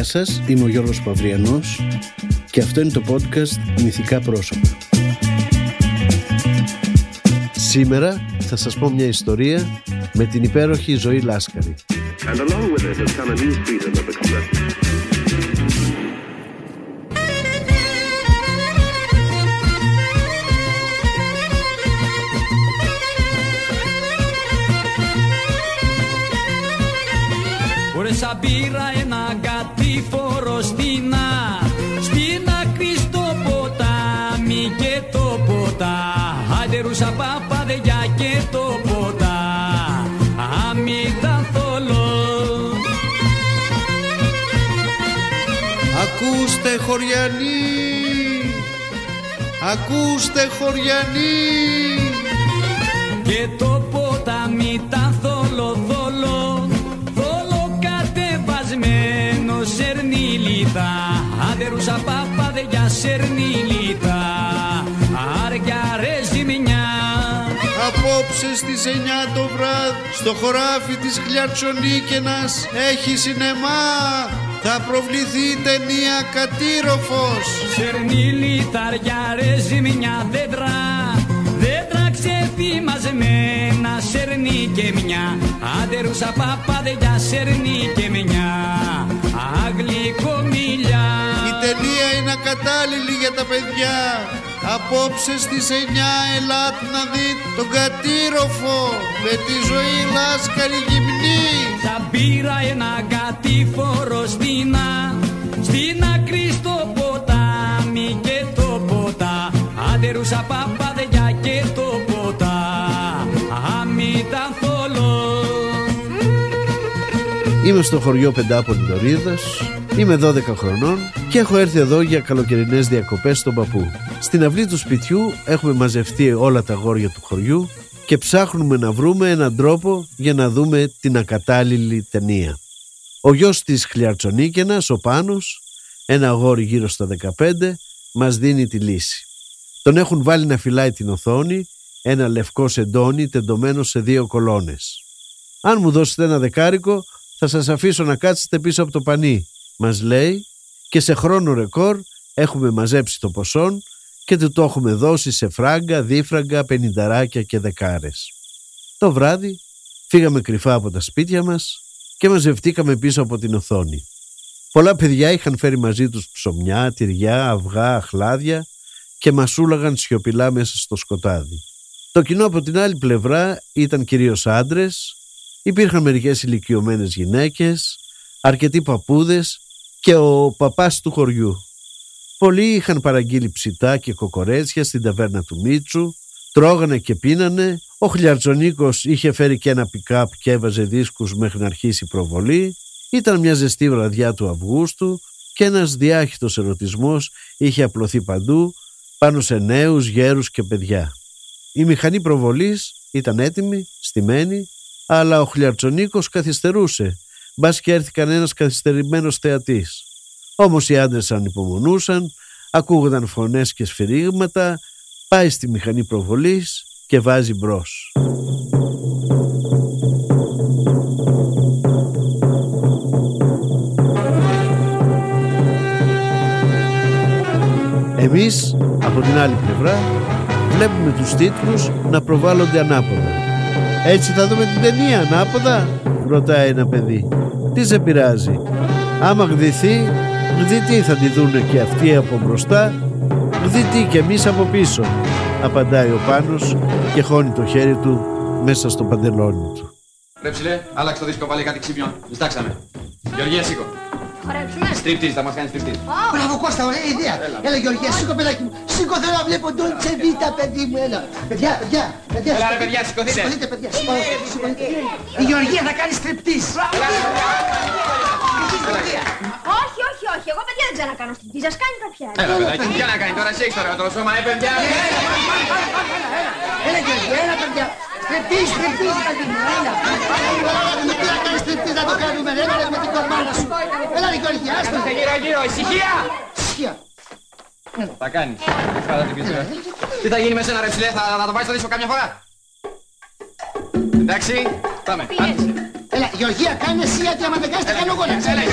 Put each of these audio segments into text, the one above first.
Γεια σας, είμαι ο Γιώργος Παυριανός και αυτό είναι το podcast Μυθικά Πρόσωπα. Σήμερα θα σας πω μια ιστορία με την υπέροχη Ζωή Λάσκαρη. Σαν πήρα ένα κατήφορο στην Στην άκρη στο ποτάμι και το ποτά. Άντερουσα παπαδεγιά και το ποτά. Αμύτα θολό. Ακούστε χωριανοί. Ακούστε χωριανοί. Και το ποτάμι τα θολό σερνίλιτα. Άντερουσα παπαδεγιά σερνίλιτα. Άρκια ρε ζημιά. Απόψε στις 9 το βράδυ στο χωράφι της Χλιαρτσονίκαινας έχει σινεμά. Θα προβληθεί η ταινία Κατήροφος Σερνίλη ταριά ρε ζημιά δέντρα Δέντρα ξεφημασμένα σερνί και μια Άντερουσα παπαδεγιά σερνί και μια Αγγλικό μιλιά. Η ταινία είναι ακατάλληλη για τα παιδιά. Απόψε στις 9 ελάτε να δείτε τον Κατήροφο Με τη ζωή λάσκαρη γυμνή. Θα πήρα ένα κατήφορο στην α- Στην άκρη στο ποτάμι και το ποτά. Άντερουσα παπαδεγιά και το Είμαι στο χωριό Πεντάπολη Λωρίδας, είμαι 12 χρονών και έχω έρθει εδώ για καλοκαιρινές διακοπές στον παππού. Στην αυλή του σπιτιού έχουμε μαζευτεί όλα τα γόρια του χωριού και ψάχνουμε να βρούμε έναν τρόπο για να δούμε την ακατάλληλη ταινία. Ο γιος της Χλιαρτσονίκαινας, ο Πάνος, ένα αγόρι γύρω στα 15, μας δίνει τη λύση. Τον έχουν βάλει να φυλάει την οθόνη, ένα λευκό σεντόνι τεντωμένο σε δύο κολόνες. Αν μου δώσετε ένα δεκάρικο, θα σας αφήσω να κάτσετε πίσω από το πανί, μας λέει και σε χρόνο ρεκόρ έχουμε μαζέψει το ποσόν και του το έχουμε δώσει σε φράγκα, δίφραγκα, πενινταράκια και δεκάρες. Το βράδυ φύγαμε κρυφά από τα σπίτια μας και μαζευτήκαμε πίσω από την οθόνη. Πολλά παιδιά είχαν φέρει μαζί τους ψωμιά, τυριά, αυγά, αχλάδια και μασούλαγαν σιωπηλά μέσα στο σκοτάδι. Το κοινό από την άλλη πλευρά ήταν κυρίως άντρες, υπήρχαν μερικές ηλικιωμένες γυναίκες, αρκετοί παππούδες και ο παπάς του χωριού. Πολλοί είχαν παραγγείλει ψητά και κοκορέτσια στην ταβέρνα του Μίτσου, τρώγανε και πίνανε, ο Χλιαρτζονίκος είχε φέρει και ένα πικάπ και έβαζε δίσκους μέχρι να αρχίσει η προβολή, ήταν μια ζεστή βραδιά του Αυγούστου και ένας διάχυτος ερωτισμός είχε απλωθεί παντού πάνω σε νέους, γέρους και παιδιά. Η μηχανή προβολής ήταν έτοιμη, στημένη, αλλά ο Χλιαρτσονίκος καθυστερούσε, μπας και έρθει κανένας καθυστερημένος θεατής. Όμως οι άντρες ανυπομονούσαν, ακούγονταν φωνές και σφυρίγματα, πάει στη μηχανή προβολής και βάζει μπρος. Εμείς, από την άλλη πλευρά, βλέπουμε τους τίτλους να προβάλλονται ανάποδα. Έτσι θα δούμε την ταινία ανάποδα, ρωτάει ένα παιδί. Τι σε πειράζει; Άμα γδυθεί, γδυτή θα τη δούνε και αυτοί από μπροστά, γδυτή και εμείς από πίσω, απαντάει ο Πάνος και χώνει το χέρι του μέσα στο παντελόνι του. Ρε ψηλέ, άλλαξε το δίσκο πάλι κάτι ξύπνιο. Διστάξαμε. Γεωργία, σήκω. Χορέψουμε. Στριπτής, θα μας κάνεις στριπτής. Μπράβο Κώστα, ωραία ιδέα. Έλα Γεωργία, σήκω παιδάκι μου. Σήκω θέλω να βλέπω τον Τσεβίτα παιδί μου, έλα. Παιδιά, παιδιά, παιδιά. Έλα, ρε, σηκωθείτε. παιδιά, σηκωθείτε. Σηκωθείτε παιδιά, σηκωθείτε, σηκωθείτε. Η Γεωργία θα κάνει στριπτής. Εσείς, Γεωργία. Όχι, όχι, όχι. Εγώ παιδιά δεν ξέρω να κάνω στην πίζα. Κάνει κάποια άλλη. Έλα, παιδάκι, τι να κάνει τώρα, εσύ έχεις τώρα το σώμα, ε, παιδιά. Έλα Γεωργία, έλα παιδιά. Στριπτής, στριπτής παιδί μου, έλα. Τι να κάνεις στριπτής να το κάνουμε, έλα ρε, με την κορμάνα σου. Έλα ρε Γεωργία, άστα. Είστε γύρω γύρω, ησυχία. Ισχύα. Θα κάνεις. Φάτα την πίσω. Τι θα γίνει με σένα, ρε ψηλέ, θα, θα το βάλεις στο δίσκο κάμια φορά. Εντάξει, πάμε. Έλα, Γεωργία, κάνε εσύ γιατί άμα δεν κάνεις θα κάνω εγώ να ξέρεις.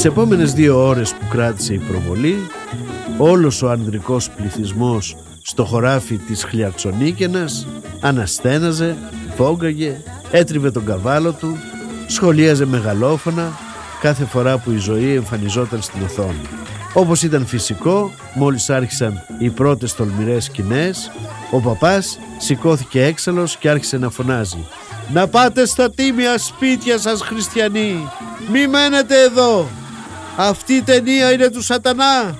Τις επόμενες δύο ώρες που κράτησε η προβολή, όλος ο ανδρικός πληθυσμός στο χωράφι της Χλιαρτσονίκενας αναστέναζε, φόγκαγε, έτριβε τον καβάλο του, σχολίαζε μεγαλόφωνα κάθε φορά που η ζωή εμφανιζόταν στην οθόνη. Όπως ήταν φυσικό, μόλις άρχισαν οι πρώτες τολμηρές σκηνές, ο παπάς σηκώθηκε έξαλλος και άρχισε να φωνάζει «Να πάτε στα τίμια σπίτια σας χριστιανοί! Μη μένετε εδώ! Αυτή η ταινία είναι του σατανά!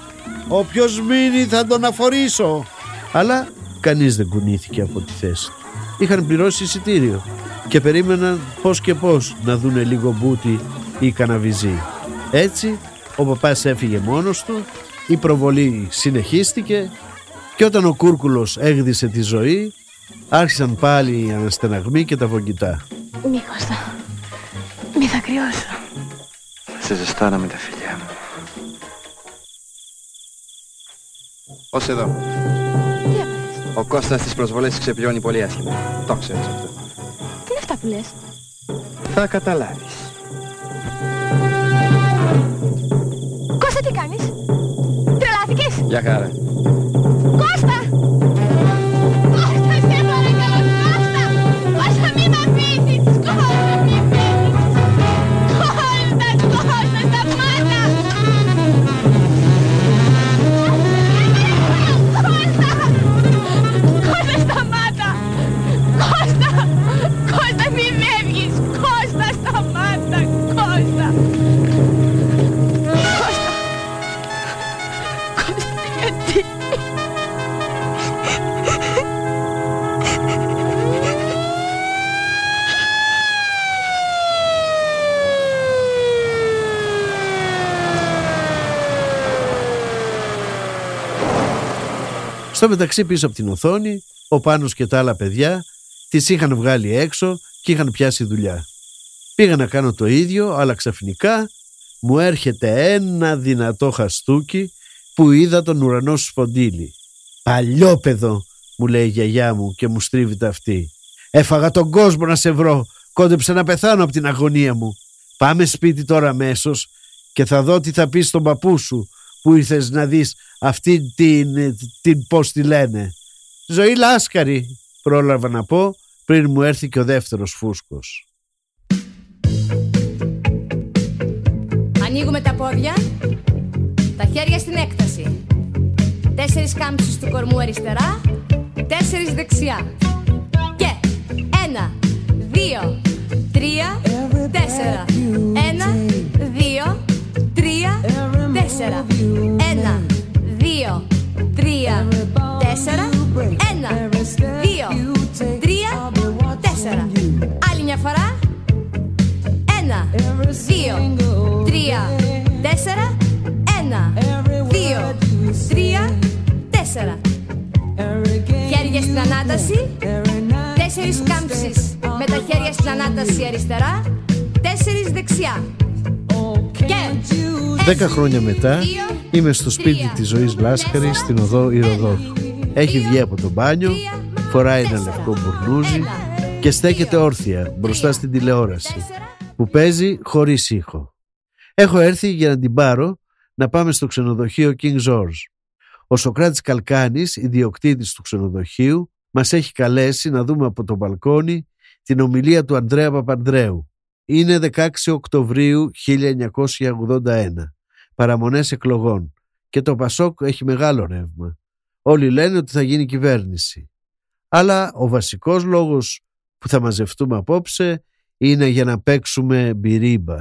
Όποιος μείνει θα τον αφορήσω!» Αλλά κανείς δεν κουνήθηκε από τη θέση του. Είχαν πληρώσει εισιτήριο και περίμεναν πώς και πώς να δούνε λίγο μπούτι ή καναβιζί. Έτσι ο παπάς έφυγε μόνος του, η προβολή συνεχίστηκε και όταν ο Κούρκουλος έγδισε τη ζωή άρχισαν πάλι οι αναστεναγμοί και τα βογγητά. Μη Κώστα, μη θα κρυώσω. Σε ζεστάναμε τα φιλιά Ως εδώ. Τι έπαθες, Ο Κώστας στις προσβολές ξεπλιώνει πολύ άσχημα. Το ξέρεις αυτό. τι είναι αυτά που λες; Θα καταλάβεις. Κώστα τι κάνεις, τρελάθηκες; Γεια χαρά. Στο μεταξύ πίσω από την οθόνη, ο Πάνος και τα άλλα παιδιά τις είχαν βγάλει έξω και είχαν πιάσει δουλειά. Πήγα να κάνω το ίδιο, αλλά ξαφνικά μου έρχεται ένα δυνατό χαστούκι που είδα τον ουρανό σου σποντίλι. Παλιόπαιδο, μου λέει η γιαγιά μου και μου στρίβει τα αυτή. Έφαγα τον κόσμο να σε βρω, κόντεψα να πεθάνω από την αγωνία μου. Πάμε σπίτι τώρα αμέσως και θα δω τι θα πεις στον παππού σου που ήρθες να δεις αυτή την, την πώς τη λένε. Ζωή λάσκαρη, πρόλαβα να πω πριν μου έρθει και ο δεύτερος φούσκος. Ανοίγουμε τα πόδια, τα χέρια στην έκταση. Τέσσερις κάμψεις του κορμού αριστερά, τέσσερις δεξιά. Και ένα, δύο, τρία, τέσσερα. Ένα, δύο, τρία, τέσσερα. Ένα, δύο, τρία, τέσσερα. Ένα, δύο, τρία, τέσσερα. Άλλη μια φορά. Ένα, δύο, τρία, τέσσερα. Ένα, δύο, τρία, τέσσερα. Χέρια στην ανάταση. Τέσσερις κάμψεις με τα χέρια στην ανάταση αριστερά. Τέσσερις δεξιά. Και Δέκα ένα, χρόνια μετά δύο, είμαι στο σπίτι τρία, της ζωής Λάσκαρη τέσσερα, στην οδό Ηροδότου. ένα, Έχει δύο, βγει από το μπάνιο, τρία, φοράει ένα τέσσερα, λευκό μπουρνούζι ένα, και στέκεται δύο, όρθια μπροστά τρία, στην τηλεόραση τέσσερα, που παίζει χωρίς ήχο. Έχω έρθει για να την πάρω να πάμε στο ξενοδοχείο King George. Ο Σοκράτης Καλκάνης, ιδιοκτήτης του ξενοδοχείου, μας έχει καλέσει να δούμε από το μπαλκόνι την ομιλία του Ανδρέα Παπανδρέου. Είναι 16 Οκτωβρίου 1981, παραμονές εκλογών και το Πασόκ έχει μεγάλο ρεύμα. Όλοι λένε ότι θα γίνει κυβέρνηση. Αλλά ο βασικός λόγος που θα μαζευτούμε απόψε είναι για να παίξουμε μπυρίμπα.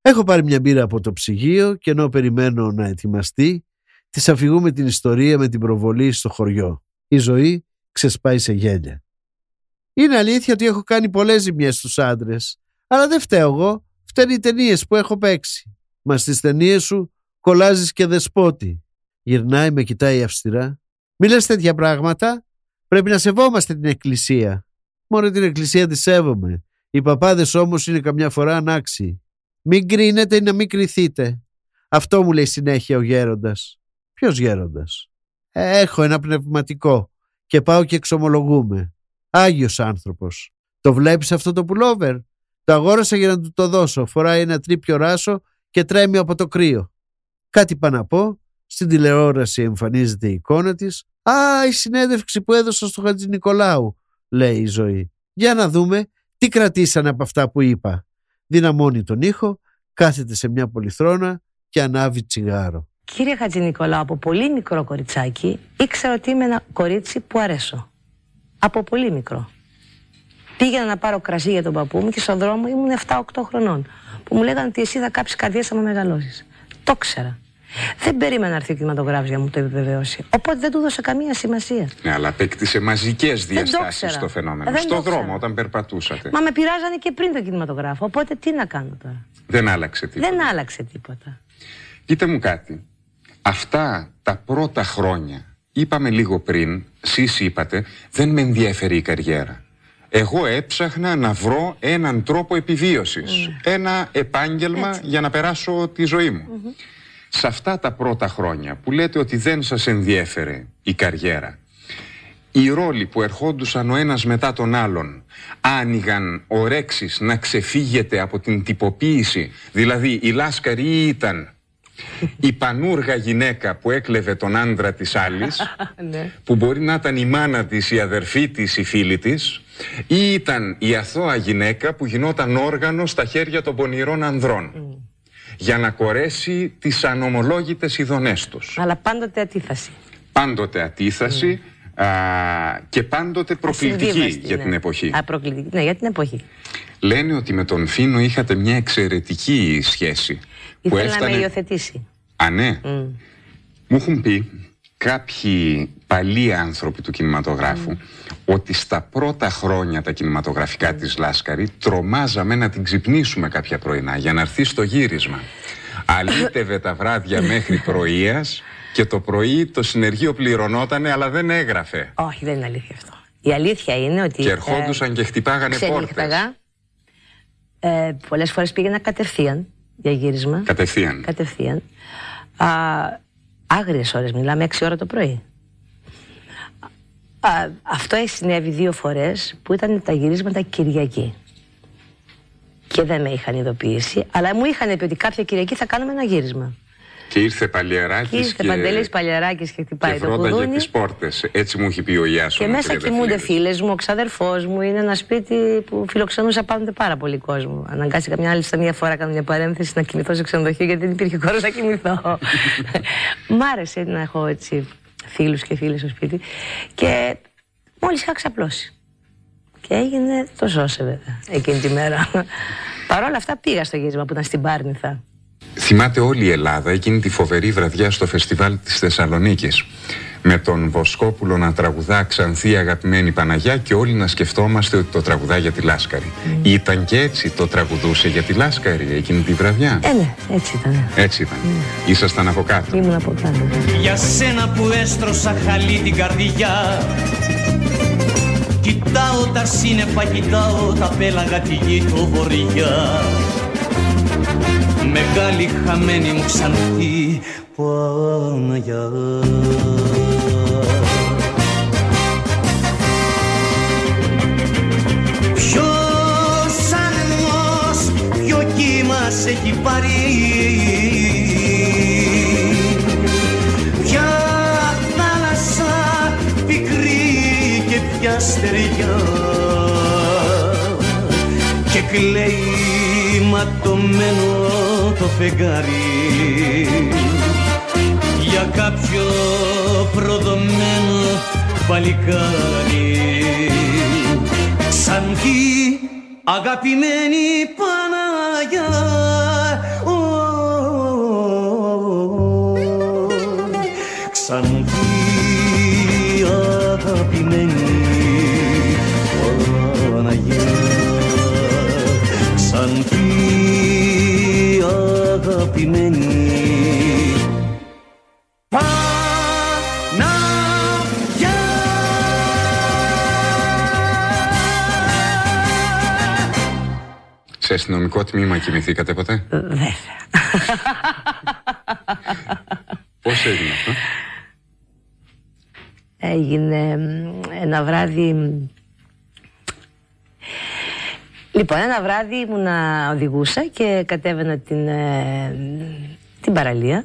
Έχω πάρει μια μπύρα από το ψυγείο και ενώ περιμένω να ετοιμαστεί, της αφηγούμε την ιστορία με την προβολή στο χωριό. Η ζωή ξεσπάει σε γέλια. Είναι αλήθεια ότι έχω κάνει πολλές ζημιές στους άντρες, αλλά δεν φταίω εγώ, φταίνουν οι ταινίες που έχω παίξει. Μα στις ταινίες σου κολλάζεις και δεσπότη. Γυρνάει, με κοιτάει αυστηρά. Μη λες τέτοια πράγματα, πρέπει να σεβόμαστε την εκκλησία. Μόνο την εκκλησία τη σέβομαι. Οι παπάδες όμως είναι καμιά φορά ανάξιοι. Μην κρίνετε ή να μην κρυθείτε. Αυτό μου λέει συνέχεια ο γέροντας. Ποιος γέροντας; Έχω ένα πνευματικό και πάω και εξομολογούμε. Άγιος άνθρωπος. Το βλέπεις αυτό το πουλόβερ. Το αγόρασα για να του το δώσω. Φοράει ένα τρίπιο ράσο και τρέμει από το κρύο. Κάτι πάνω να πω. Στην τηλεόραση εμφανίζεται η εικόνα της. «Α, η συνέντευξη που έδωσα στο Χατζη Νικολάου», λέει η ζωή. «Για να δούμε τι κρατήσανε από αυτά που είπα». Δυναμώνει τον ήχο, κάθεται σε μια πολυθρόνα και ανάβει τσιγάρο. Κύριε Χατζη Νικολάου, από πολύ μικρό κοριτσάκι ήξερα ότι είμαι ένα κορίτσι που αρέσω. Από πολύ μικρό. Πήγαινα να πάρω κρασί για τον παππού μου και στον δρόμο ήμουν 7-8 χρονών. Που μου λέγανε ότι εσύ θα κάψεις καρδιά θα με μεγαλώσεις. Το ξέρα. Δεν περίμενα να έρθει ο κινηματογράφος για να μου το επιβεβαιώσει. Οπότε δεν του δώσα καμία σημασία. Ναι, αλλά απέκτησε μαζικές το διαστάσεις ξέρα. το φαινόμενο. Δεν Στο το δρόμο, ξέρα. όταν περπατούσατε. Μα με πειράζανε και πριν τον κινηματογράφο. Οπότε τι να κάνω τώρα. Δεν άλλαξε τίποτα. Δεν άλλαξε τίποτα. Πείτε μου κάτι. Αυτά τα πρώτα χρόνια, είπαμε λίγο πριν, εσείς είπατε, δεν με ενδιαφέρει η καριέρα. Εγώ έψαχνα να βρω έναν τρόπο επιβίωσης, ένα επάγγελμα για να περάσω τη ζωή μου. Σε αυτά τα πρώτα χρόνια που λέτε ότι δεν σας ενδιέφερε η καριέρα, οι ρόλοι που ερχόντουσαν ο ένας μετά τον άλλον άνοιγαν ορέξεις να ξεφύγετε από την τυποποίηση. Δηλαδή η Λάσκαρη ήταν η πανούργα γυναίκα που έκλεβε τον άντρα της άλλης Ναι. που μπορεί να ήταν η μάνα της, η αδερφή της, η φίλη της ή ήταν η αθώα γυναίκα που γινόταν όργανο στα χέρια των πονηρών ανδρών για να κορέσει τις ανομολόγητες ειδονές τους. Αλλά πάντοτε αντίθαση. Πάντοτε αντίθαση α, και πάντοτε προκλητική Ασυμβίβαστη, για ναι. την εποχή. Α, προκλητική. Ναι, για την εποχή. Λένε ότι με τον Φίνο είχατε μια εξαιρετική σχέση. που Ήθελα να με έφτανε... υιοθετήσει. Α, ναι. Μου έχουν πει κάποιοι παλιοί άνθρωποι του κινηματογράφου ότι στα πρώτα χρόνια τα κινηματογραφικά της Λάσκαρη τρομάζαμε να την ξυπνήσουμε κάποια πρωινά για να έρθει στο γύρισμα. Αλήτευε τα βράδια μέχρι πρωίας και το πρωί το συνεργείο πληρωνότανε αλλά δεν έγραφε. Όχι, δεν είναι αλήθεια αυτό. Η αλήθεια είναι ότι. Και ερχόντουσαν και χτυπάγανε πόρτες. Ξενύχταγα. Ε, Πολλές φορές πήγαινα κατευθείαν για γύρισμα. Κατευθείαν. Κατευθείαν. Α, άγριες ώρες, μιλάμε 6 ώρα το πρωί. Α, αυτό έχει συνέβη δύο φορές που ήταν τα γυρίσματα Κυριακή. Και δεν με είχαν ειδοποιήσει, αλλά μου είχαν πει ότι κάποια Κυριακή θα κάνουμε ένα γύρισμα. Και ήρθε Παλιεράκης Και ήρθε και... Παντελής Παλιαράκης και χτυπάει και το βρόνταγε κουδούνι. τις πόρτες. Έτσι μου έχει πει ο Ιάσονας. Και μέσα Τριανταφυλλίδης. κοιμούνται φίλες μου, ο ξαδερφός μου. Είναι ένα σπίτι που φιλοξενούσα πάντοτε πάρα πολύ κόσμο. Αναγκάστηκα μια άλλη στα μία φορά, κάνω μια παρένθεση, να κοιμηθώ σε ξενοδοχείο γιατί δεν υπήρχε χώρος να κοιμηθώ. Μ' άρεσε να έχω έτσι φίλους και φίλες στο σπίτι. Και μόλις είχα ξαπλώσει. Και έγινε το σώσε βέβαια εκείνη τη μέρα. Παρ' όλα αυτά πήγα στο γύρισμα που ήταν στην Πάρνηθα. Θυμάται όλη η Ελλάδα εκείνη τη φοβερή βραδιά στο φεστιβάλ της Θεσσαλονίκης. Με τον Βοσκόπουλο να τραγουδά ξανθή αγαπημένη Παναγιά και όλοι να σκεφτόμαστε ότι το τραγουδά για τη Λάσκαρη. Ήταν και έτσι το τραγουδούσε για τη Λάσκαρη εκείνη τη βραδιά; Ε, ναι, έτσι ήταν. Έτσι ήταν. Ήσασταν από κάτω. Ήμουν από κάτω. Για σένα που έστρωσα χαλί την καρδιά Κοιτάω τα σύννεφα, κοιτάω τα πέλαγα τη γη το βορειά Μεγάλη χαμένη μου ξανθή Παναγιά. Ποιος άνεμος, ποιο κύμα σε έχει πάρει; Ποια θάλασσα πικρή και ποια στεριά. Και κλαίει ματωμένο το φεγγάρι. Για κάποιο προδομένο παλικάρι. Ξανθή αγαπημένη Παναγιά Σε αστυνομικό τμήμα κοιμηθήκατε ποτέ; Βέβαια. Πώς έγινε αυτό; έγινε μ, ένα βράδυ μ, Λοιπόν, ένα βράδυ ήμουνα οδηγούσα και κατέβαινα την, ε, την παραλία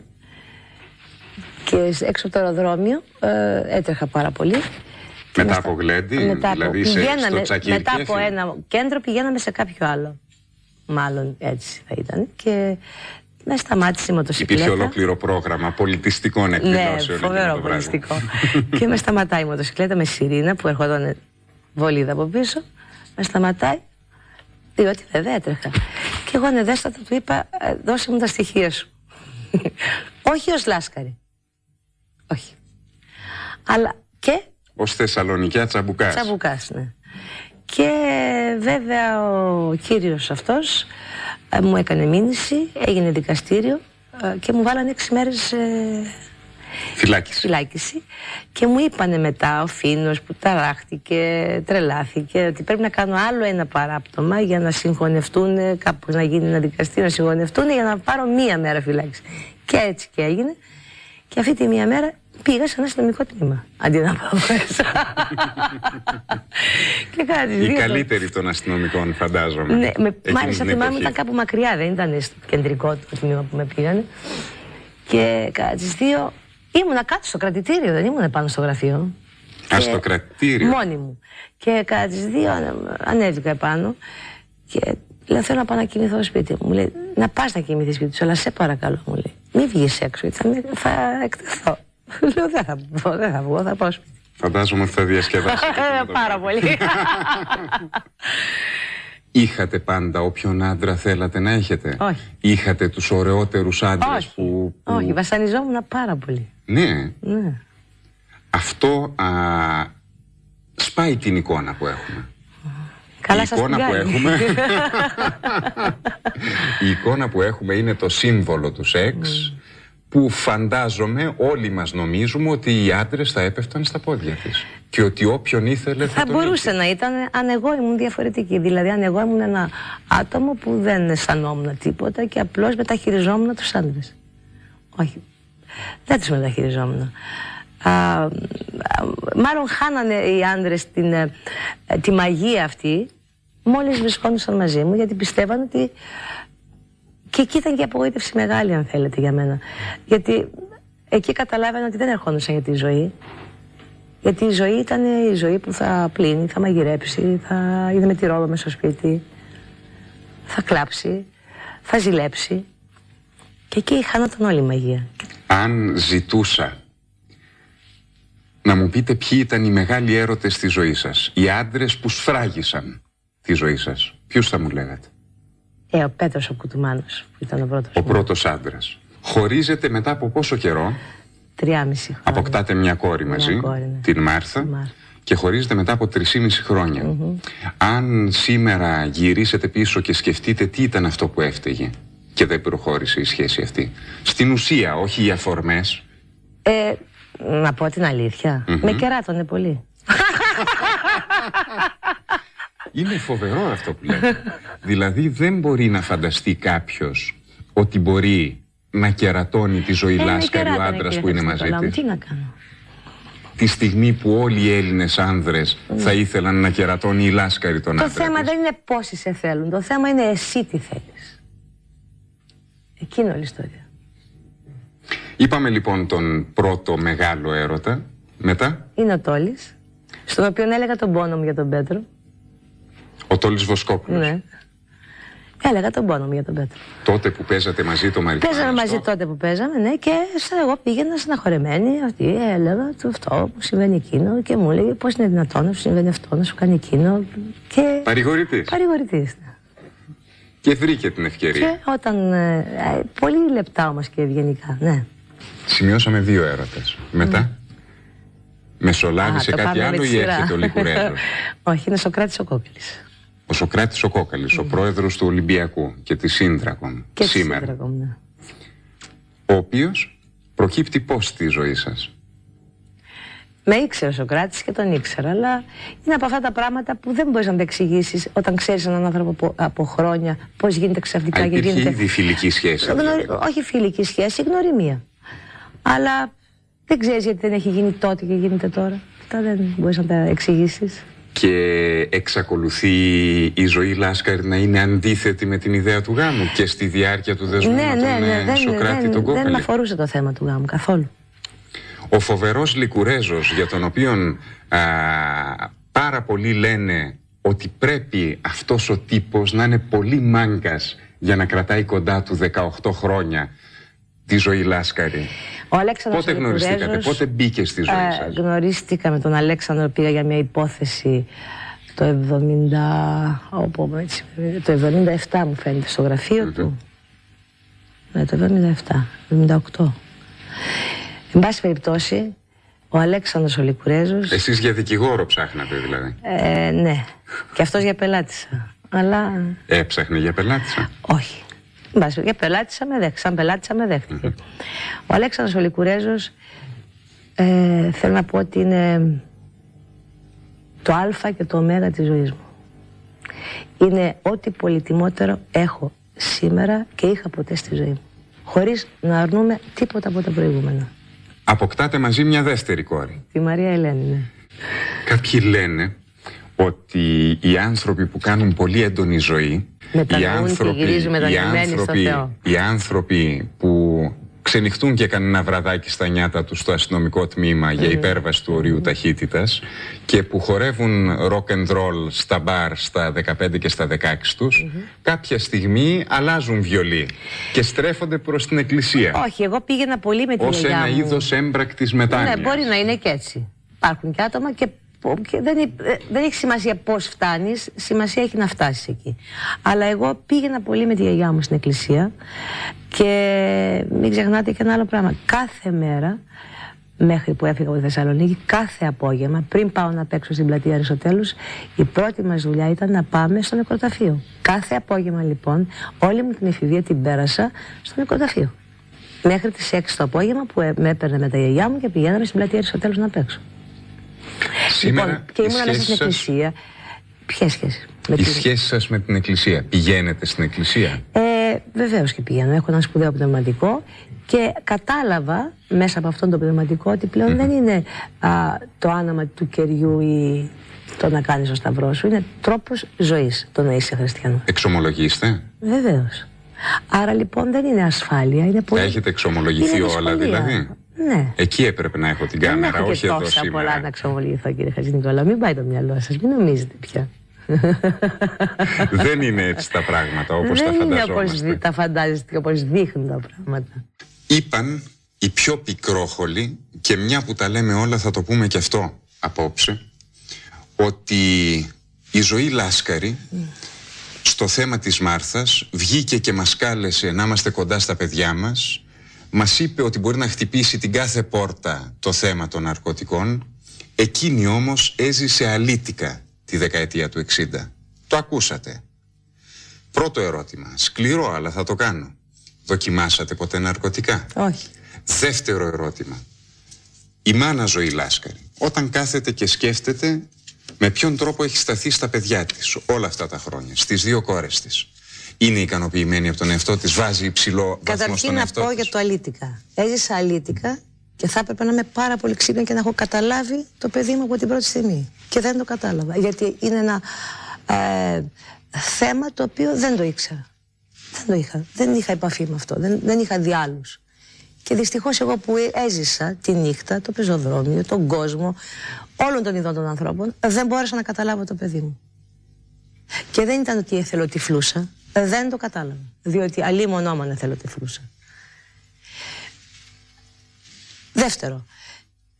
και σ- έξω από το αεροδρόμιο ε, έτρεχα πάρα πολύ. Και Μετά με στα- από γλέντι, μετά από- δηλαδή σε- πηγαίναμε- στο Τσακίρι Μετά από Κέφι; ένα κέντρο πηγαίναμε σε κάποιο άλλο. Μάλλον έτσι θα ήταν. Και με σταμάτησε η μοτοσυκλέτα. Υπήρχε ολόκληρο πρόγραμμα πολιτιστικών Ναι, εκδηλώσεων. εκείνο φοβερό το βράδυ. πολιτιστικό. και με σταματάει η μοτοσυκλέτα με σιρήνα που ερχόταν βολίδα από πίσω. Με σταματάει, διότι βέβαια έτρεχα. Και εγώ ανεδέστατα του είπα, «Ε, δώσε μου τα στοιχεία σου. Όχι ως λάσκαρη. Όχι. Αλλά και Ω Θεσσαλονικιά Τσαμπουκάς. Τσαμπουκάς, ναι. Και βέβαια ο κύριος αυτός ε, μου έκανε μήνυση, έγινε δικαστήριο ε, και μου βάλανε έξι μέρες ε, Φυλάκιση. φυλάκιση και μου είπανε μετά ο Φίνος που ταράχτηκε, τρελάθηκε ότι πρέπει να κάνω άλλο ένα παράπτωμα για να συγχωνευτούν, κάπου να γίνει ένα δικαστήριο να συγχωνευτούν για να πάρω μία μέρα φυλάκιση. Και έτσι και έγινε. Και αυτή τη μία μέρα πήγα σε ένα αστυνομικό τμήμα αντί να πάω μέσα. και κάνα τις Η δύο καλύτερη των αστυνομικών, φαντάζομαι. ναι, με, εκείνη μάλιστα την θυμάμαι εποχή. ήταν κάπου μακριά, δεν ήταν στο κεντρικό το τμήμα που με πήγανε. Και κατά τις δύο ήμουνα κάτω στο κρατητήριο, δεν ήμουν πάνω στο γραφείο. Α, Και- στο κρατήριο. Μόνη μου. Και κατά τις δύο ανε- ανέβηκα επάνω και λέω θέλω να πάω να κοιμηθώ στο σπίτι μου. Μου λέει να πας να κοιμηθείς σπίτι σου, αλλά σε παρακαλώ μου λέει. Μην βγεις έξω, γιατί θα, με- θα εκτεθώ. Λέω δεν θα βγω, δεν θα βγω, θα πάω σπίτι. Φαντάζομαι ότι θα διασκεδάσετε. εκείνο το Πάρα βράδυ. πολύ. Είχατε πάντα όποιον άντρα θέλατε να έχετε; Όχι. Είχατε τους ωραιότερους άντρες Όχι. που, που... Όχι, βασανιζόμουν πάρα πολύ. Ναι. Ναι. Αυτό α, σπάει την εικόνα που έχουμε. Καλά η σας εικόνα την που κάνει. έχουμε η εικόνα που έχουμε είναι το σύμβολο του σεξ που φαντάζομαι όλοι μας νομίζουμε ότι οι άντρες θα έπεφταν στα πόδια της και ότι όποιον ήθελε θα, Θα τον μπορούσε είχε. να ήταν αν εγώ ήμουν διαφορετική. Δηλαδή, αν εγώ ήμουν ένα άτομο που δεν αισθανόμουν τίποτα και απλώς μεταχειριζόμουν τους άντρες. Όχι. Δεν τους μεταχειριζόμουν. Α, α, μάλλον χάνανε οι άντρες την, ε, ε, τη μαγεία αυτή μόλις βρισκόντουσαν μαζί μου γιατί πιστεύαν ότι και εκεί ήταν και η απογοήτευση μεγάλη αν θέλετε για μένα γιατί εκεί καταλάβαινα ότι δεν ερχόντουσαν για τη ζωή γιατί η ζωή ήταν η ζωή που θα πλύνει, θα μαγειρέψει, θα είναι με τη ρόβα μέσα στο σπίτι, θα κλάψει, θα ζηλέψει. Και εκεί χάνονταν όλη η μαγεία. Αν ζητούσα να μου πείτε ποιοι ήταν οι μεγάλοι έρωτες στη ζωή σας οι άντρες που σφράγισαν τη ζωή σας ποιους θα μου λέγατε; Ε, ο Πέτρος ο Κουτουμάνος που ήταν ο πρώτος. ο μου. πρώτος άντρας χωρίζετε μετά από πόσο καιρό; Τριάμιση χρόνια. Αποκτάτε μια κόρη Μια μαζί, κόρη, ναι. την Μάρθα, Τη Μάρθα. και χωρίζετε μετά από 3,5 χρόνια. Αν σήμερα γυρίσετε πίσω και σκεφτείτε τι ήταν αυτό που έφταιγε και δεν προχώρησε η σχέση αυτή. Στην ουσία, όχι οι αφορμές. Ε, να πω την αλήθεια. Με κεράτωνε πολύ. Είναι φοβερό αυτό που λέτε. δηλαδή δεν μπορεί να φανταστεί κάποιος ότι μπορεί να κερατώνει τη ζωή Ε, με λάσκαρη ο κεράτωνε, άντρας κύριε που είναι μαζί Χριστοδουλά μου. της. Τι να κάνω; Τη στιγμή που όλοι οι Έλληνες άνδρες θα ήθελαν να κερατώνει η λάσκαρη τον Το άντρα θέμα της. δεν είναι πόσοι σε θέλουν. Το θέμα είναι εσύ τι θέλεις. Εκείνη όλη η ιστορία. Είπαμε λοιπόν τον πρώτο μεγάλο έρωτα. Μετά, Είναι ο Τόλης, στον οποίο έλεγα τον πόνο μου για τον Πέτρο. Ο Τόλης Βοσκόπουλος. Ναι. Έλεγα τον πόνο μου για τον Πέτρο. Τότε που παίζατε μαζί το Μαριτάνο. Παίζαμε μαζί τότε που παίζαμε, ναι, και σαν εγώ πήγαινα στεναχωρεμένη. Αυτή έλεγα του αυτό που συμβαίνει εκείνο και μου έλεγε πώς είναι δυνατόν να σου συμβαίνει αυτό, να σου κάνει εκείνο. Και. Παρηγορητής. Παρηγορητής, ναι. Και βρήκε την ευκαιρία. Και όταν. ε, ε, πολύ λεπτά όμως και ευγενικά, ναι. Σημειώσαμε δύο έρωτες. Μετά, μεσολάβησε Α, το κάτι πάμε με άλλο τη ή σειρά. έρχεται ο Λικουρέλος. Όχι, είναι Σοκράτης ο Κόκκιλης. Ο Σοκράτης ο Κόκαλης, ο πρόεδρος του Ολυμπιακού και της Σύντρακον Και σήμερα. της Σύντρακομ, ναι. Ο οποίος προκύπτει πώς στη ζωή σας; Με ήξερε ο Σοκράτης και τον ήξερα, αλλά είναι από αυτά τα πράγματα που δεν μπορείς να τα εξηγήσεις όταν ξέρεις έναν άνθρωπο από, από χρόνια πώς γίνεται ξαφνικά Α, και υπήρχε γίνεται. ήδη φιλική σχέση. Γνωρι- δηλαδή. Όχι φιλική σχέση, γνωριμία. Αλλά δεν ξέρεις γιατί δεν έχει γίνει τότε και γίνεται τώρα. αυτά δεν μπορείς να τα εξηγήσεις. Και εξακολουθεί η ζωή Λάσκαρη να είναι αντίθετη με την ιδέα του γάμου και στη διάρκεια του δεσμού ναι, με ναι, τον ναι, ε, δεν, Σοκράτη δεν, τον δεν με Κόκαλη. αφορούσε το θέμα του γάμου καθόλου. Ο φοβερός Λικουρέζος για τον οποίο α, πάρα πολλοί λένε ότι πρέπει αυτός ο τύπος να είναι πολύ μάγκας για να κρατάει κοντά του 18 χρόνια τη ζωή Λάσκαρη. Ο Αλέξανδρος Πότε ο γνωριστήκατε, Λικουρέζος, πότε μπήκε στη ζωή ε, σας; γνωρίστηκα με τον Αλέξανδρο, πήγα για μια υπόθεση το 70, όπου, έτσι, το 77 μου φαίνεται στο γραφείο του. Ναι, το 77, 78. Εν πάση περιπτώσει, ο Αλέξανδρος ο Λικουρέζος, Εσείς για δικηγόρο ψάχνατε δηλαδή. ε, ναι, και αυτός για πελάτησα. Αλλά Έψαχνε για πελάτησα; όχι. Εν πάση, Για πελάτησα με δέχτηκε. Σαν πελάτησα με δέχτηκε. Ο Αλέξανδρος ο Λικουρέζος ε, θέλω να πω ότι είναι το α και το ω της ζωής μου. Είναι ό,τι πολυτιμότερο έχω σήμερα και είχα ποτέ στη ζωή μου. Χωρίς να αρνούμε τίποτα από τα προηγούμενα. Αποκτάτε μαζί μια δεύτερη κόρη. Τη Μαρία Ελένη, ναι. Κάποιοι λένε ότι οι άνθρωποι που κάνουν πολύ έντονη ζωή, οι Μετανοούν και γυρίζουν οι, μετανιωμένοι στο άνθρωποι, Θεό. οι άνθρωποι που ξενυχτούν και κανένα βραδάκι στα νιάτα τους στο αστυνομικό τμήμα για υπέρβαση του ορίου ταχύτητας και που χορεύουν rock and roll στα μπαρ στα 15 και στα 16 τους, κάποια στιγμή αλλάζουν βιολί και στρέφονται προς την εκκλησία Όχι, εγώ πήγαινα πολύ με τη ως γιαγιά ένα μου. είδος έμπρακτης μετάνοιας. Ναι, μπορεί να είναι και έτσι. Υπάρχουν και άτομα και, που- και δεν, υ- ε, δεν έχει σημασία πώς φτάνεις, σημασία έχει να φτάσεις εκεί. Αλλά εγώ πήγαινα πολύ με τη γιαγιά μου στην εκκλησία και μην ξεχνάτε και ένα άλλο πράγμα. Κάθε μέρα, μέχρι που έφυγα από τη Θεσσαλονίκη, κάθε απόγευμα, πριν πάω να παίξω στην πλατεία Αριστοτέλους, η πρώτη μας δουλειά ήταν να πάμε στο νεκροταφείο. Κάθε απόγευμα λοιπόν, όλη μου την εφηβεία την πέρασα στο νεκροταφείο. Μέχρι τις 6 το απόγευμα που ε, με έπαιρνε με τα γιαγιά μου και πηγαίναμε στην πλατεία Αριστοτέλους να παίξω. Σήμερα λοιπόν, και η ήμουν μέσα σχέση στην σας- εκκλησία. Ποιες σχέσεις; Με Η την- σχέση σας με την εκκλησία. Πηγαίνετε στην εκκλησία; Ε, Βεβαίως και πηγαίνω. Έχω ένα σπουδαίο πνευματικό και κατάλαβα μέσα από αυτόν τον πνευματικό ότι πλέον δεν είναι α, το άναμα του κεριού ή το να κάνεις το σταυρό σου. Είναι τρόπος ζωής το να είσαι χριστιανός. Εξομολογήστε. Βεβαίως. Άρα λοιπόν δεν είναι ασφάλεια. Είναι πολύ... Τα έχετε εξομολογηθεί είναι όλα δυσκολία. δηλαδή; Ναι. Εκεί έπρεπε να έχω την Δεν κάμερα, έχω και όχι εδώ τόσα πολλά σήμερα. να εξομολογηθώ κύριε Χατζηνικόλα. Μην πάει το μυαλό σας, μην νομίζετε πια. Δεν είναι έτσι τα πράγματα όπως τα Δεν είναι όπως φανταζόμαστε. δι- τα φαντάζεστε και όπως δείχνουν τα πράγματα. Είπαν οι πιο πικρόχολοι και μια που τα λέμε όλα θα το πούμε και αυτό απόψε ότι η ζωή Λάσκαρη στο θέμα της Μάρθας βγήκε και μας κάλεσε να είμαστε κοντά στα παιδιά μας μας είπε ότι μπορεί να χτυπήσει την κάθε πόρτα το θέμα των ναρκωτικών εκείνη όμως έζησε αλήτικα τη δεκαετία του 60 το ακούσατε πρώτο ερώτημα σκληρό αλλά θα το κάνω δοκιμάσατε ποτέ ναρκωτικά; Όχι. Δεύτερο ερώτημα. Η μάνα ζωή Λάσκαρη, όταν κάθεται και σκέφτεται με ποιον τρόπο έχει σταθεί στα παιδιά της όλα αυτά τα χρόνια, στις δύο κόρες της; Είναι ικανοποιημένη από τον εαυτό της, βάζει υψηλό βαθμό Καταρχήν στον να εαυτό πω της. για το αλήτικα. Έζησα αλήτικα και θα έπρεπε να είμαι πάρα πολύ ξύπνη και να έχω καταλάβει το παιδί μου από την πρώτη στιγμή. Και δεν το κατάλαβα. Γιατί είναι ένα ε, θέμα το οποίο δεν το ήξερα. Δεν το είχα. Δεν είχα επαφή με αυτό. Δεν, δεν είχα διάλους. Και δυστυχώς εγώ που έζησα τη νύχτα, το πεζοδρόμιο, τον κόσμο, όλων των ειδών των ανθρώπων, δεν μπόρεσα να καταλάβω το παιδί μου. Και δεν ήταν ότι εθελοτυφλούσα. Δεν το κατάλαβα. Διότι αλλή μονόμαν εθελοτυφλούσα. Δεύτερο,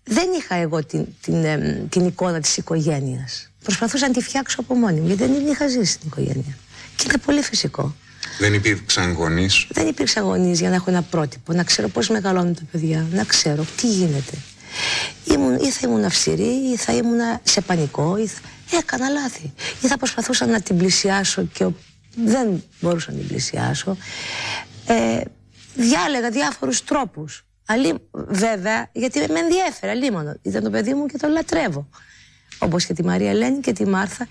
δεν είχα εγώ την, την, εμ, την εικόνα της οικογένειας. Προσπαθούσα να τη φτιάξω από μόνη μου, γιατί δεν την είχα ζήσει στην οικογένεια. Και είναι πολύ φυσικό. Δεν υπήρξαν γονείς; Δεν υπήρξε γονείς για να έχω ένα πρότυπο, να ξέρω πώς μεγαλώνουν τα παιδιά, να ξέρω τι γίνεται. Ήμουν, ή θα ήμουν αυστηρή, ή θα ήμουν σε πανικό, ή θα... έκανα λάθη. Ή θα προσπαθούσα να την πλησιάσω και ο- δεν μπορούσα να την πλησιάσω. Ε, διάλεγα διάφορους τρόπους. Αλλή, βέβαια, γιατί με ενδιέφερε, αλίμονο. Ήταν το παιδί μου και το λατρεύω. Όπως και τη Μαρία Ελένη και τη Μάρθα.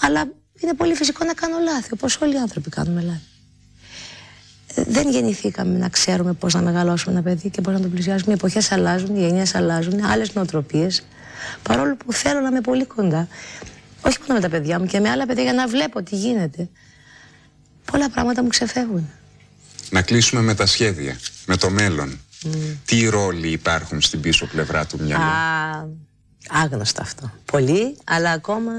Αλλά είναι πολύ φυσικό να κάνω λάθη, όπως όλοι οι άνθρωποι κάνουμε λάθη. Ε, Δεν γεννηθήκαμε να ξέρουμε πώς να μεγαλώσουμε ένα παιδί και πώς να το πλησιάσουμε. Οι εποχές αλλάζουν, οι γενιές αλλάζουν, άλλες νοοτροπίες. Παρόλο που θέλω να είμαι πολύ κοντά. Όχι μόνο με τα παιδιά μου και με άλλα παιδιά για να βλέπω τι γίνεται. Πολλά πράγματα μου ξεφεύγουν. Να κλείσουμε με τα σχέδια, με το μέλλον. Τι ρόλοι υπάρχουν στην πίσω πλευρά του μυαλού; Α, άγνωστο αυτό. Πολύ, αλλά ακόμα.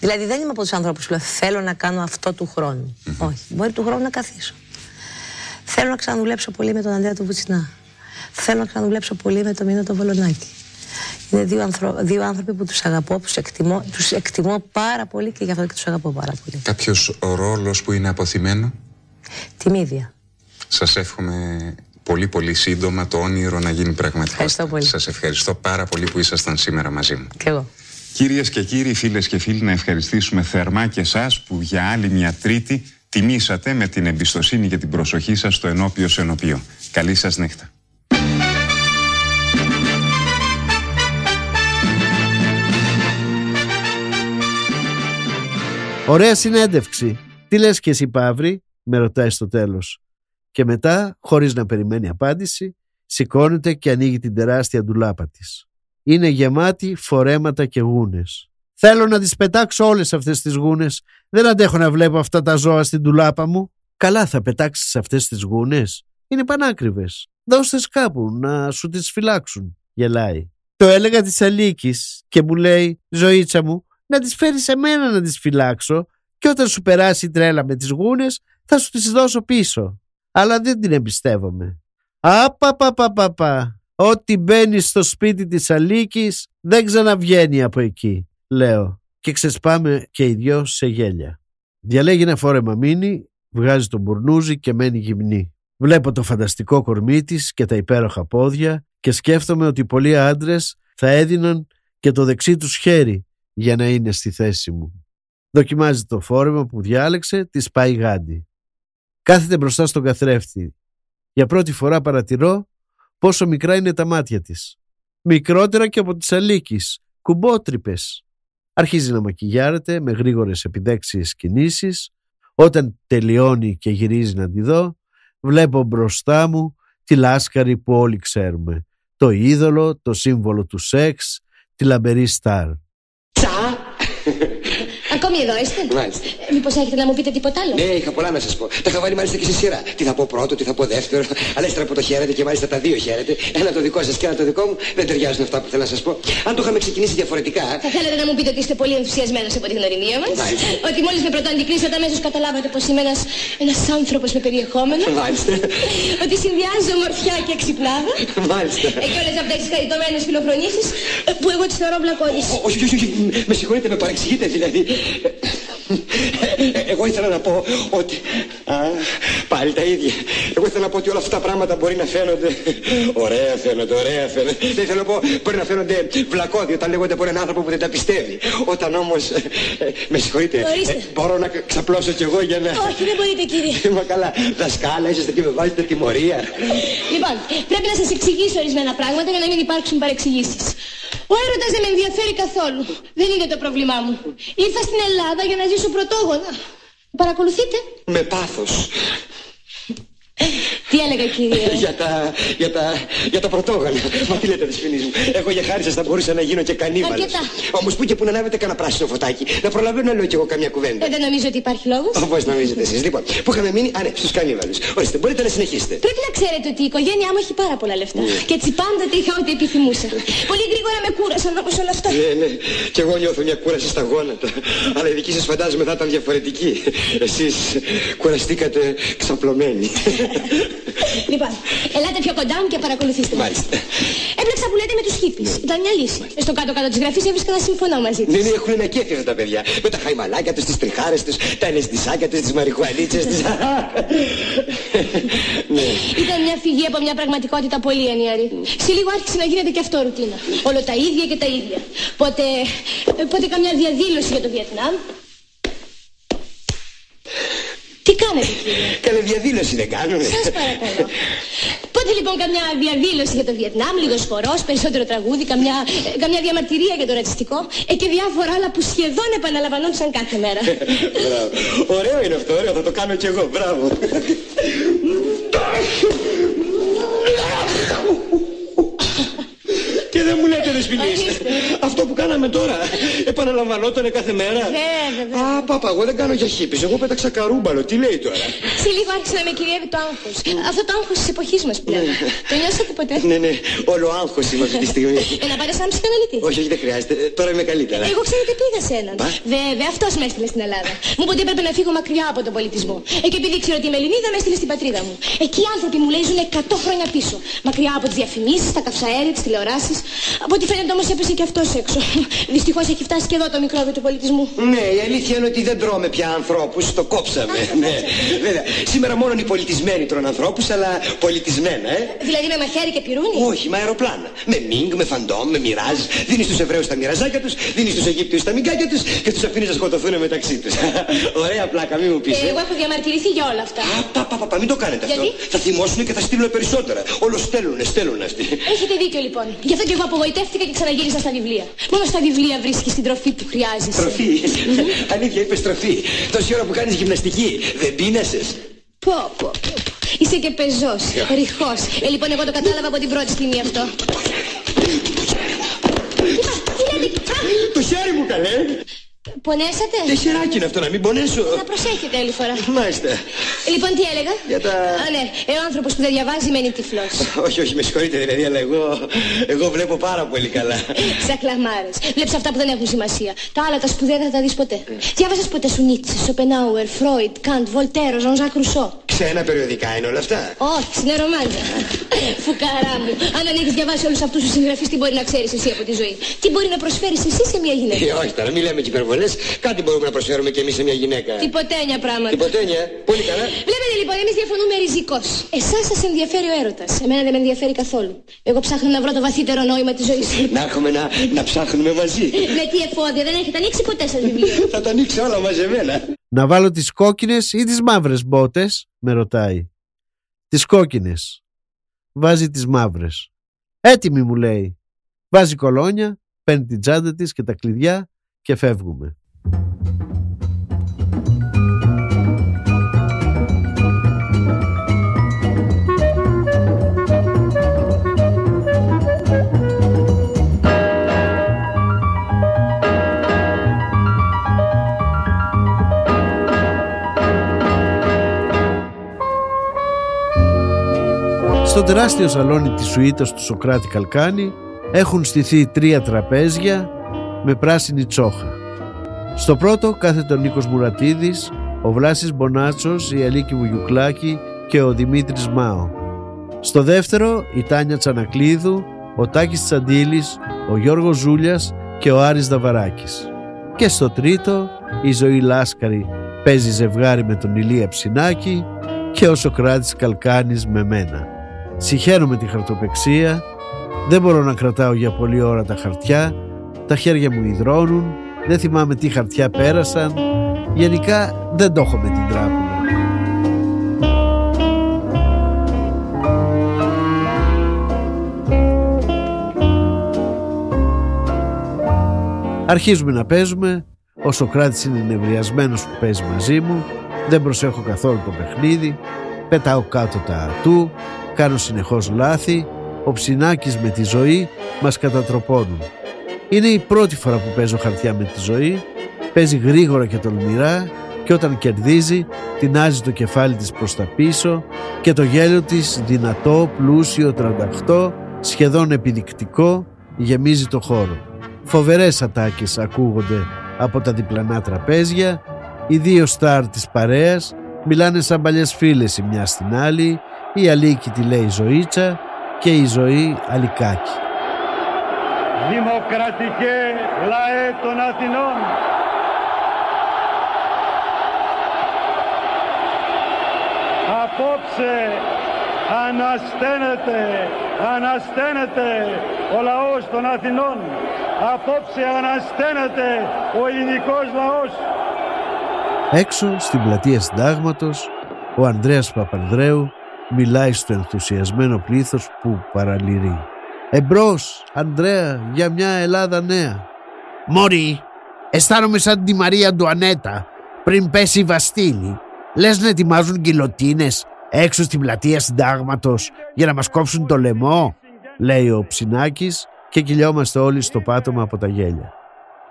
Δηλαδή δεν είμαι από τους ανθρώπους που λέω θέλω να κάνω αυτό του χρόνου. Όχι. Μπορεί του χρόνου να καθίσω. Θέλω να ξαναδουλέψω πολύ με τον Αντρέα του Βουτσινά. Θέλω να ξαναδουλέψω πολύ με τον Μίνο τον Βολονάκη. Είναι δύο, ανθρω... δύο άνθρωποι που τους αγαπώ, τους εκτιμώ, τους εκτιμώ πάρα πολύ και γι' αυτό και τους αγαπώ πάρα πολύ. Κάποιος ρόλος που είναι αποθυμένο; Τιμίδια. Σας εύχομαι πολύ πολύ σύντομα το όνειρο να γίνει πραγματικότητα. Ευχαριστώ πολύ. Σας ευχαριστώ πάρα πολύ που ήσασταν σήμερα μαζί μου. Κι εγώ. Κυρίες και κύριοι, φίλες και φίλοι, να ευχαριστήσουμε θερμά και εσάς που για άλλη μια Τρίτη τιμήσατε με την εμπιστοσύνη και την προσοχή σας στο ενώπιος σε ενωπίο. Καλή σας νύχτα. Ωραία συνέντευξη. Τι λες και εσύ Παύρη, με ρωτάει στο τέλος. Και μετά, χωρίς να περιμένει απάντηση, σηκώνεται και ανοίγει την τεράστια ντουλάπα της. Είναι γεμάτη φορέματα και γούνες. Θέλω να τις πετάξω όλες αυτές τις γούνες. Δεν αντέχω να βλέπω αυτά τα ζώα στην ντουλάπα μου. Καλά θα πετάξεις αυτές τις γούνες. Είναι πανάκριβες. Δώστες κάπου να σου τις φυλάξουν. Γελάει. Το έλεγα της Αλίκης και μου λέει «Ζωήτσα μου, να τις φέρεις σε μένα να τις φυλάξω και όταν σου περάσει η τρέλα με τις γούνες θα σου τις δώσω πίσω. Αλλά δεν την εμπιστεύομαι. Απαπαπαπαπα. Ό,τι μπαίνεις στο σπίτι της Αλίκης δεν ξαναβγαίνει από εκεί, λέω. Και ξεσπάμε και οι δυο σε γέλια. Διαλέγει ένα φόρεμα μίνι, βγάζει τον μπουρνούζι και μένει γυμνή. Βλέπω το φανταστικό κορμί της και τα υπέροχα πόδια και σκέφτομαι ότι πολλοί άντρες θα έδιναν και το δεξί τους χέρι για να είναι στη θέση μου. Δοκιμάζει το φόρεμα που διάλεξε, τη πάει γάντι. Κάθεται μπροστά στον καθρέφτη. Για πρώτη φορά παρατηρώ πόσο μικρά είναι τα μάτια της. Μικρότερα και από τις αλίκης, κουμπότρυπες. Αρχίζει να μακιγιάρεται με γρήγορες επιδέξιες κινήσεις. Όταν τελειώνει και γυρίζει να τη δω, βλέπω μπροστά μου τη λάσκαρη που όλοι ξέρουμε. Το είδωλο, το σύμβολο του σεξ, τη λαμπερή στάρ. Ακόμη εδώ είστε. Μάλιστα. Μήπως έχετε να μου πείτε τίποτα άλλο; Ναι, είχα πολλά να σας πω. Τα είχα βάλει μάλιστα και σε σειρά. Τι θα πω πρώτο, τι θα πω δεύτερο. Αλλά ύστερα που το χαίρετε και μάλιστα τα δύο χαίρετε, ένα το δικό σας και ένα το δικό μου, δεν ταιριάζουν αυτά που θέλω να σας πω. Αν το είχαμε ξεκινήσει διαφορετικά. Θα θέλατε να μου πείτε ότι είστε πολύ ενθουσιασμένος από τη γνωριμία μας; Μάλιστα. Ότι μόλις με πρωτοαντικρίσατε αμέσως καταλάβατε πως είμαι ένα ένας άνθρωπος με περιεχόμενο; Μάλιστα. ότι συνδυάζω ομορφιά και ξυπνάδα; Μάλιστα. Ε, και όλες αυτές τις χαριτωμένες φιλοφρονήσεις που εγώ τις θεωρώ βλακώδει. Όχι, όχι, όχι. Με συγχωρείτε, με παρεξηγείτε δηλαδή. Εγώ ήθελα να πω ότι. Α, πάλι τα ίδια. Εγώ ήθελα να πω ότι όλα αυτά τα πράγματα μπορεί να φαίνονται. Ωραία φαίνονται, ωραία φαίνονται. Δεν ήθελα να πω μπορεί να φαίνονται βλακώδη όταν λέγονται από έναν άνθρωπο που δεν τα πιστεύει. Όταν όμως. με συγχωρείτε. Ορίστε. ε, μπορώ να ξαπλώσω κι εγώ για να. Όχι, δεν μπορείτε κύριε. Μα καλά, δασκάλα, είσαστε και με βάζετε τιμωρία. Λοιπόν, πρέπει να σας εξηγήσω ορισμένα πράγματα για να μην υπάρξουν παρεξηγήσεις. Ο έρωτας δεν με ενδιαφέρει καθόλου. Δεν είναι το πρόβλημά μου. Ήρθα στην Ελλάδα για να ζήσω πρωτόγωνα. Παρακολουθείτε. Με πάθος. Τι έλεγα κύριε; για τα, για τα, για τα πρωτόγωνα. Μα τι λέτε της φίλης μου. Εγώ για χάρη σας θα μπορούσα να γίνω και κανίβαλος. Αρκετά. Όμως που και που να ανάβετε κανένα πράσινο φωτάκι. Να προλαβαίνω να λέω κι εγώ καμιά κουβέντα. Ε, δεν νομίζω ότι υπάρχει λόγος. Όπως νομίζετε εσείς. Λοιπόν, που είχαμε μείνει, α ναι, στους κανίβαλους. Ορίστε, μπορείτε να συνεχίσετε. Πρέπει να ξέρετε ότι η οικογένειά μου έχει πάρα πολλά λεφτά. Και έτσι πάντοτε είχα ό,τι επιθυμούσα. Πολύ γρήγορα με κούρασαν όμω όλα αυτά. Ναι, ναι, κι εγώ νιώθω μια κούραση στα γόνατα. Αλλά η δική σας φαντάζομαι θα ήταν διαφορετική. Εσείς κουραστήκατε ξαπλωμένοι. Λοιπόν, ελάτε πιο κοντά μου και παρακολουθήστε με. Μάλιστα. Έπλεξα που λέτε με τους χίπη. Ήταν μια λύση. Στο κάτω-κάτω της γραφής έβρισκα να συμφωνώ μαζί Ναι, τη. ναι, έχουν ένα κέφι αυτά τα παιδιά. Με τα χαϊμαλάκια τους, τις τριχάρες τους, τα ελεσδισάκια τους, τις μαριχουανίτσες τους. ναι. Ήταν μια φυγή από μια πραγματικότητα πολύ ενιαρή. Σε λίγο άρχισε να γίνεται και αυτό ρουτίνα. Όλο τα ίδια και τα ίδια. Πότε, ε, πότε καμιά διαδήλωση για το Βιετνάμ. Τι κάνετε; Κύριε. Καλέ διαδήλωση δεν κάνουνε. Σας παρακαλώ. Πότε λοιπόν καμιά διαδήλωση για το Βιετνάμ, λίγος χορός, περισσότερο τραγούδι, καμιά, ε, καμιά διαμαρτυρία για το ρατσιστικό ε, και διάφορα άλλα που σχεδόν επαναλαμβανόντουσαν κάθε μέρα. Μπράβο. Ωραίο είναι αυτό, ωραίο, θα το κάνω κι εγώ, μπράβο. Και δεν μου λέτε ρε φιλήσει. Αυτό που κάναμε τώρα. Επαναλαμβανότανε κάθε μέρα. Βέβαια, Α, πάπα, εγώ δεν κάνω για χύπης. Εγώ πέταξα καρούμπαλο. Τι λέει τώρα; Σε λίγο άρχισε να με κυριεύει το άγχος. Αυτό το άγχος της εποχής μας πλέον. Το νιώσατε ποτέ; Ναι, ναι, όλο άγχος είμαι αυτή τη στιγμή. Ε, να πάρεις έναν ψυχαναλυτή. όχι, όχι, δεν χρειάζεται. Ε, Τώρα είμαι καλύτερα. Εγώ ξέρετε πήγα σε έναν. Πα. Βέβαια, αυτός με έστειλε στην Ελλάδα. Μου είπε ότι έπρεπε να φύγω μακριά από τον πολιτισμό. Ε, και επειδή ξέρω ότι είμαι Ελληνίδα, με έστειλε στην πατρίδα μου. Εκεί οι άνθρωποι μου λέει ζουν 100 χρόνια πίσω. Μακριά από τις διαφημίσεις, τα καυσαέρια, τις τηλεοράσεις. Από ό,τι φαίνεται όμως έπεσε και αυτός έξω. Δυστυχώς έχει φτάσει και εδώ το μικρόβιο του πολιτισμού. Ναι, η αλήθεια είναι ότι δεν τρώμε πια ανθρώπους, το κόψαμε. ναι, βέβαια. Σήμερα μόνο οι πολιτισμένοι τρώνε ανθρώπους, αλλά πολιτισμένα, ε. Δηλαδή με μαχαίρι και πυρούνι; Όχι, με αεροπλάνα. Με μίνγκ, με φαντόμ, με μοιράζ. Δίνεις στους Εβραίους τα μοιραζάκια τους, δίνεις στους Αιγύπτιους τα μιγκάκια τους και τους αφήνεις να σκοτωθούν μεταξύ τους. Ωραία πλάκα, μην μου πεις. Ε, εγώ έχω διαμαρτυρηθεί για όλα αυτά. Πα, πα, πα, πα, μην το κάνετε αυτό. Γιατί; Θα θυμώσουν και θα στείλουν περισσότερα. Όλο στέλνουνε, στέλνουνε αυτοί. Έχετε δίκιο λοιπόν. Γι' αυτό και εγώ απογοητεύτηκα και ξαναγύρισα στα βιβλία. Μόνο στα βιβλία βρίσκεις την τροφή που χρειάζεσαι. Τροφή. Αλήθεια, είπες τροφή. Τόση ώρα που κάνεις γυμναστική, δεν πίνεσαι. Πω, πω, πω. Είσαι και πεζός, ρηχός. Ε, λοιπόν, εγώ το κατάλαβα από την πρώτη στιγμή αυτό. Τι λέτε, α, Το χέρι μου καλέ. Πονέσατε; Τι χεράκι είναι αυτό, να μην πονέσω. Να προσέχετε άλλη φορά. Μάλιστα. Λοιπόν, τι έλεγα; Για τα- Α, ναι, ε, ο άνθρωπος που δεν διαβάζει μένει τυφλός. όχι, όχι, με συγχωρείτε δηλαδή, αλλά εγώ, εγώ βλέπω πάρα πολύ καλά. Σαν κλαμάρες. Βλέπεις αυτά που δεν έχουν σημασία. Τα άλλα τα σπουδαία δεν θα τα δεις ποτέ. Διάβασες ποτέ σου Νίτσε, Σοπενάουερ, Φρόιτ, Καντ, Βολτέρο, Ζωνζάκ Ρουσό; Ξένα περιοδικά είναι όλα αυτά. Όχι, είναι ρομάντζα. Φουκαρά μου. Αν δεν έχεις διαβάσει όλους αυτούς τους συγγραφείς, τι μπορεί να ξέρεις εσύ από τη ζωή; Τι μπορεί να προσφέρεις εσύ σε μια γυναίκα; Ε, όχι τώρα, μην λέμε και υπερβολές. Κάτι μπορούμε να προσφέρουμε κι εμείς σε μια γυναίκα. Τυποτένια πράγματα. Τυποτένια, πολύ καλά. Βλέπετε λοιπόν, εμείς διαφωνούμε ριζικώ. Εσάς σας ενδιαφέρει ο έρωτας. Εμένα δεν με ενδιαφέρει καθόλου. Εγώ ψάχνω να βρω το βαθύτερο νόημα της ζωής. Να έρχομαι να, να ψάχνουμε μαζί. Με τι εφόδια, δεν έχετε ανοίξει ποτέ σας βιβλίο. Θα τα ανοίξω όλα μαζεμένα. Να βάλω τις κόκκινες ή τις μαύρες μπότες, με ρωτάει. Τις κόκκινες. Βάζει τις μαύρες. Έτοιμη μου λέει. Βάζει κολόνια, παίρνει την τσάντα της και τα κλειδιά και φεύγουμε. Στο τεράστιο σαλόνι της σουίτας του Σοκράτη Καλκάνη έχουν στηθεί τρία τραπέζια με πράσινη τσόχα. Στο πρώτο κάθεται ο Νίκος Μουρατίδης, ο Βλάσης Μπονάτσος, η Αλίκη Βουγιουκλάκη και ο Δημήτρης Μάο. Στο δεύτερο η Τάνια Τσανακλείδου, ο Τάκης Τσαντήλης, ο Γιώργος Ζούλιας και ο Άρης Δαβαράκης. Και στο τρίτο η Ζωή Λάσκαρη παίζει ζευγάρι με τον Ηλία Ψινάκη και ο Σοκράτης Καλκάνης με μένα. Συγχαίρομαι τη χαρτοπεξία, δεν μπορώ να κρατάω για πολλή ώρα τα χαρτιά, τα χέρια μου υδρώνουν, δεν θυμάμαι τι χαρτιά πέρασαν, γενικά δεν το έχω με την τράπουλα. Αρχίζουμε να παίζουμε, ο Σοκράτης είναι νευριασμένος που παίζει μαζί μου, δεν προσέχω καθόλου το παιχνίδι, πετάω κάτω τα ατού, κάνω συνεχώς λάθη, ο Ψινάκης με τη ζωή μας κατατροπώνουν. Είναι η πρώτη φορά που παίζω χαρτιά με τη ζωή, παίζει γρήγορα και τολμηρά και όταν κερδίζει τεινάζει το κεφάλι της προς τα πίσω και το γέλιο της δυνατό, πλούσιο, τρανταχτό, σχεδόν επιδεικτικό, γεμίζει το χώρο. Φοβερές ατάκες ακούγονται από τα διπλανά τραπέζια, οι δύο στάρ της παρέας μιλάνε σαν παλιές φίλες η μια στην άλλη, η Αλίκη τη λέει Ζωήτσα και η Ζωή Αλικάκη. Δημοκρατικέ λαέ των Αθηνών. Απόψε ανασταίνεται, ανασταίνεται ο λαός των Αθηνών. Απόψε ανασταίνεται ο ελληνικός λαός. Έξω στην πλατεία Συντάγματος ο Ανδρέας Παπανδρέου μιλάει στο ενθουσιασμένο πλήθος που παραλυρεί. Εμπρός, Ανδρέα, για μια Ελλάδα νέα. Μωρή, αισθάνομαι σαν τη Μαρία Ντουανέτα πριν πέσει η Βαστίλη. Λες να ετοιμάζουν γκυλοτίνες έξω στην πλατεία Συντάγματος για να μας κόψουν το λαιμό, λέει ο Ψινάκης και κυλιόμαστε όλοι στο πάτωμα από τα γέλια.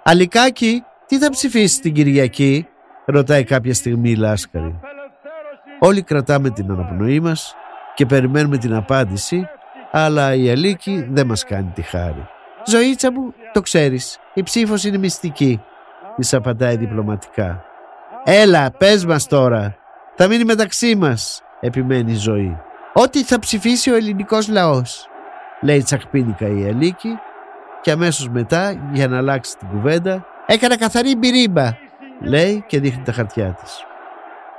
Αλικάκι, τι θα ψηφίσεις την Κυριακή, ρωτάει κάποια στιγμή η Λάσκαρη. Όλοι κρατάμε την αναπνοή μας και περιμένουμε την απάντηση, αλλά η Αλίκη δεν μας κάνει τη χάρη. «Ζωήτσα μου, το ξέρεις, η ψήφος είναι μυστική», της απαντάει διπλωματικά. «Έλα, πες μας τώρα, θα μείνει μεταξύ μας», επιμένει η ζωή. «Ό,τι θα ψηφίσει ο ελληνικός λαός», λέει τσακπίνικα η Αλίκη και αμέσως μετά, για να αλλάξει την κουβέντα, «έκανα καθαρή μπυρίμπα», λέει και δείχνει τα χαρτιά της.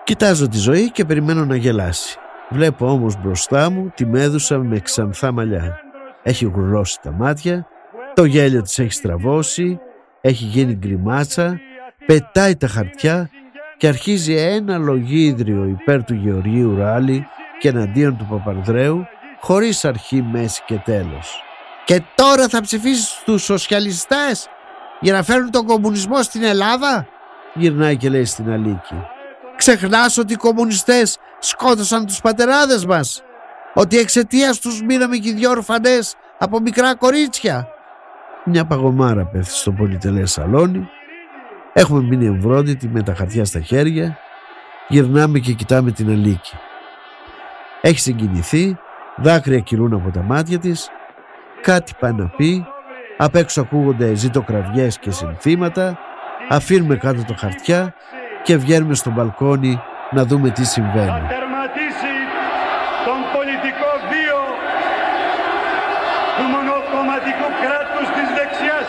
Κοιτάζω τη ζωή και περιμένω να γελάσει. Βλέπω όμως μπροστά μου τη μέδουσα με ξανθά μαλλιά. Έχει γουρλώσει τα μάτια, το γέλιο της έχει στραβώσει, έχει γίνει γκριμάτσα, πετάει τα χαρτιά και αρχίζει ένα λογίδριο υπέρ του Γεωργίου Ράλη και εναντίον του Παπανδρέου χωρίς αρχή, μέση και τέλος. Και τώρα θα ψηφίσεις τους σοσιαλιστές για να φέρουν τον κομμουνισμό στην Ελλάδα; Γυρνάει και λέει στην Αλίκη. Ξεχνάς ότι οι κομμουνιστές σκότωσαν τους πατεράδες μας. Ότι εξαιτίας τους μείναμε και οι δυο ορφανές από μικρά κορίτσια. Μια παγωμάρα πέφτει στο πολυτελές σαλόνι. Έχουμε μείνει εμβρόντιτοι με τα χαρτιά στα χέρια. Γυρνάμε και κοιτάμε την Αλίκη. Έχει συγκινηθεί, δάκρυα κυλούν από τα μάτια της, κάτι πάει να πει, απ' έξω ακούγονται ζητοκραυγές και συνθήματα, αφήνουμε κάτω τα χαρτιά και βγαίνουμε στο μπαλκόνι να δούμε τι συμβαίνει. Θα τερματίσει τον πολιτικό βίο του μονοκομματικού κράτους της δεξιάς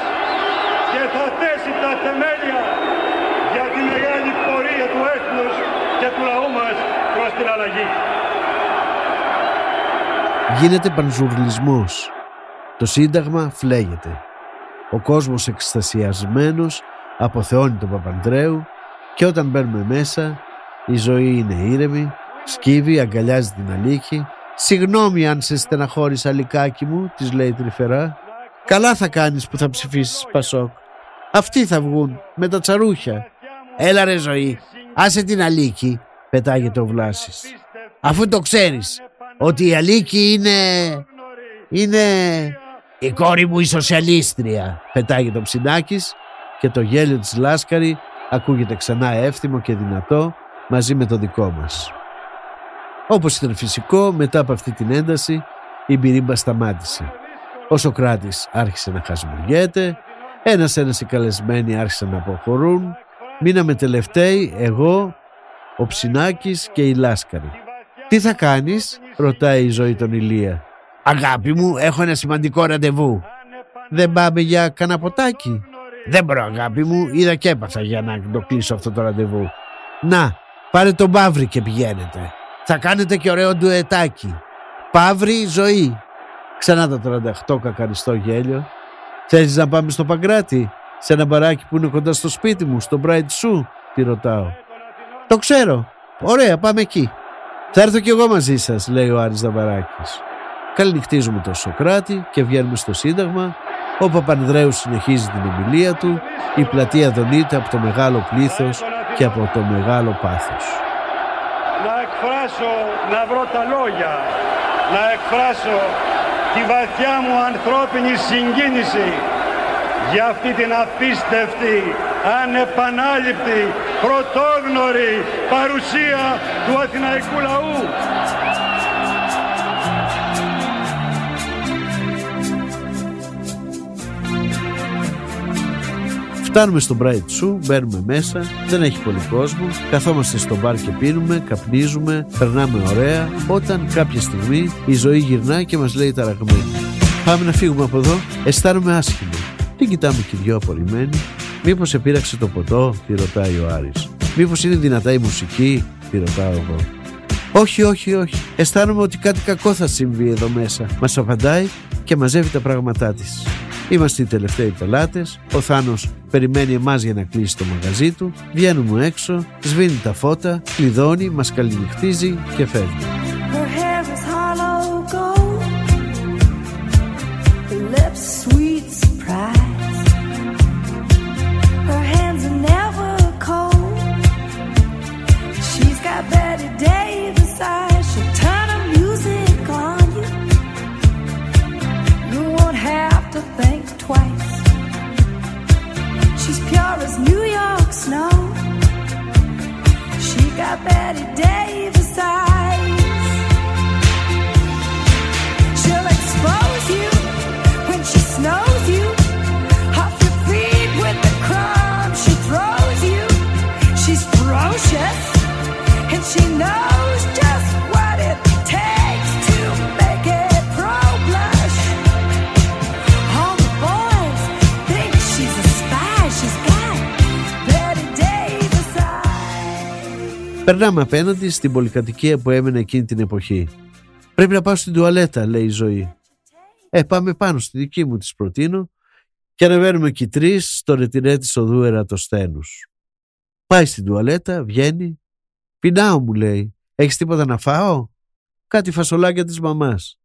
και θα θέσει τα θεμέλια για τη μεγάλη πορεία του έθνους και του λαού μας προς την αλλαγή. Γίνεται πανζουρλισμός. Το Σύνταγμα φλέγεται. Ο κόσμος εκστασιασμένος αποθεώνει τον Παπανδρέου και όταν μπαίνουμε μέσα η ζωή είναι ήρεμη, σκύβει, αγκαλιάζει την Αλίκη. «Συγγνώμη αν σε στεναχώρησα λικάκι μου», της λέει τρυφερά. «Καλά θα κάνεις που θα ψηφίσεις Πασόκ. Αυτοί θα βγουν με τα τσαρούχια». «Έλα ρε ζωή, άσε την Αλίκη», πετάγεται ο Βλάσης. «Αφού το ξέρεις, ότι η Αλίκη είναι... είναι... η κόρη μου η σοσιαλίστρια», πετάγεται ο Ψινάκης και το γέλιο της Λάσκαρη ακούγεται ξανά εύθυμο και δυνατό μαζί με το δικό μας. Όπως ήταν φυσικό, μετά από αυτή την ένταση, η μπυρίμπα σταμάτησε. Ο Σοκράτης άρχισε να χασμουργέται, ένας-ένας οι καλεσμένοι άρχισαν να αποχωρούν, μείναμε τελευταίοι εγώ, ο Ψινάκης και η Λάσκαρη. «Τι θα κάνεις» ρωτάει η ζωή τον Ηλία. «Αγάπη μου, έχω ένα σημαντικό ραντεβού». «Δεν πάμε για καναποτάκι» Δεν μπορώ αγάπη μου, είδα και έπαθα για να το κλείσω αυτό το ραντεβού. Να, πάρε τον Παύρη και πηγαίνετε. Θα κάνετε και ωραίο ντουετάκι. Παύρη ζωή. Ξανά το 38 κακαριστό γέλιο. Θέλεις να πάμε στο Παγκράτη, σε ένα μπαράκι που είναι κοντά στο σπίτι μου, στο Bright Σου, τη ρωτάω. Το ξέρω. Ωραία, πάμε εκεί. Θα έρθω κι εγώ μαζί σας, λέει ο Άρης Δαβαράκης. Καληνυχτίζουμε το Σοκράτη και βγαίνουμε στο Σύνταγμα ο Παπανδρέου συνεχίζει την ομιλία του, η πλατεία δονείται από το μεγάλο πλήθος και από το μεγάλο πάθος. Να εκφράσω, να βρω τα λόγια, να εκφράσω τη βαθιά μου ανθρώπινη συγκίνηση για αυτή την απίστευτη, ανεπανάληπτη, πρωτόγνωρη παρουσία του Αθηναϊκού λαού. Φτάνουμε στο Bright Σου, μπαίνουμε μέσα, δεν έχει πολύ κόσμο, καθόμαστε στο μπαρ και πίνουμε, καπνίζουμε, περνάμε ωραία, όταν κάποια στιγμή η ζωή γυρνάει και μας λέει ταραγμένη. Πάμε να φύγουμε από εδώ, αισθάνομαι άσχημα. Την κοιτάμε και δυο απορριμμένοι. Μήπως επήραξε το ποτό, τη ρωτάει ο Άρης. Μήπως είναι δυνατά η μουσική, τη ρωτάω εγώ. Όχι, όχι, όχι. Αισθάνομαι ότι κάτι κακό θα συμβεί εδώ μέσα. Μας απαντάει και μαζεύει τα πράγματά της. Είμαστε οι τελευταίοι πελάτες. Ο Θάνος περιμένει εμάς για να κλείσει το μαγαζί του. Βγαίνουμε έξω, σβήνει τα φώτα, κλειδώνει, μας καληνυχτίζει και φεύγει. about Betty Davis. I Περνάμε απέναντι στην πολυκατοικία που έμενε εκείνη την εποχή. Πρέπει να πάω στην τουαλέτα, λέει η ζωή. Ε, πάμε πάνω στη δική μου, τη προτείνω, και ανεβαίνουμε εκεί τρεις στο ρετυρέ της οδού Ερατοσθένους. Πάει στην τουαλέτα, βγαίνει. Πεινάω, μου λέει. Έχεις τίποτα να φάω; Κάτι φασολάκια της μαμάς.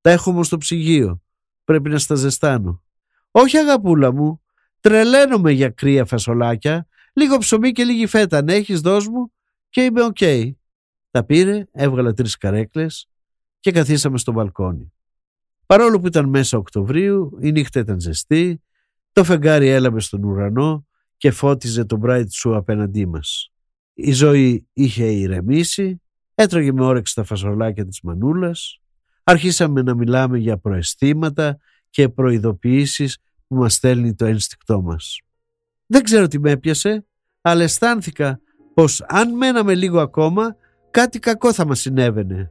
Τα έχω όμως στο ψυγείο. Πρέπει να στα ζεστάνω. Όχι, αγαπούλα μου. Τρελαίνομαι για κρύα φασολάκια. Λίγο ψωμί και λίγη φέτα. Αν έχεις, δώσ' μου και είμαι οκ. Τα πήρε, έβγαλα τρεις καρέκλες και καθίσαμε στο μπαλκόνι. Παρόλο που ήταν μέσα Οκτωβρίου, η νύχτα ήταν ζεστή, το φεγγάρι έλαμπε στον ουρανό και φώτιζε το bright σου απέναντί μας. Η ζωή είχε ηρεμήσει, έτρωγε με όρεξη τα φασολάκια της μανούλας, αρχίσαμε να μιλάμε για προαισθήματα και προειδοποιήσεις που μας στέλνει το ένστικτό μας. Δεν ξέρω τι με έπιασε, αλλά αισθάνθηκα πως αν μέναμε λίγο ακόμα κάτι κακό θα μας συνέβαινε.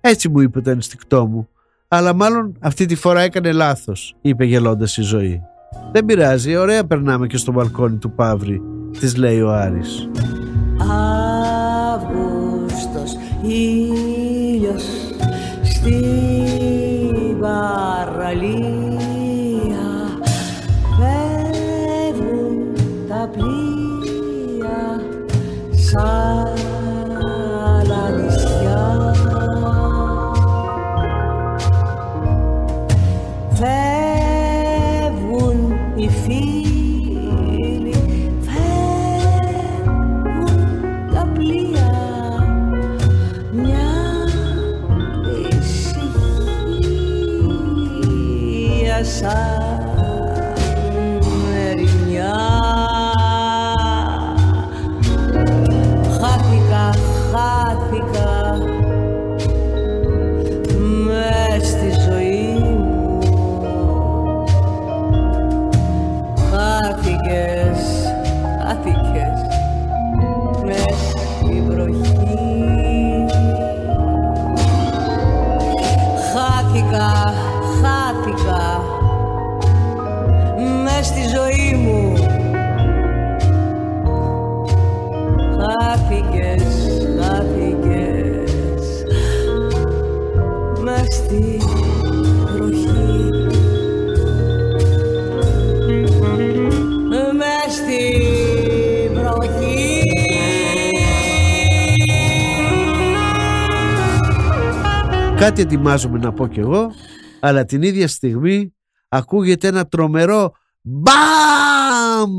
Έτσι μου είπε το ένστικτό μου, αλλά μάλλον αυτή τη φορά έκανε λάθος, είπε γελώντας η ζωή. Δεν πειράζει, ωραία περνάμε και στο μπαλκόνι του Παύρη, της λέει ο Άρης. Αύγουστος ήλιος στην παραλία άλλα νησιά. Φεύγουν οι φίλοι φεύγουν τα πλοία. Μια ησυχία σαν Κάτι ετοιμάζομαι να πω κι εγώ, αλλά την ίδια στιγμή ακούγεται ένα τρομερό μπαμ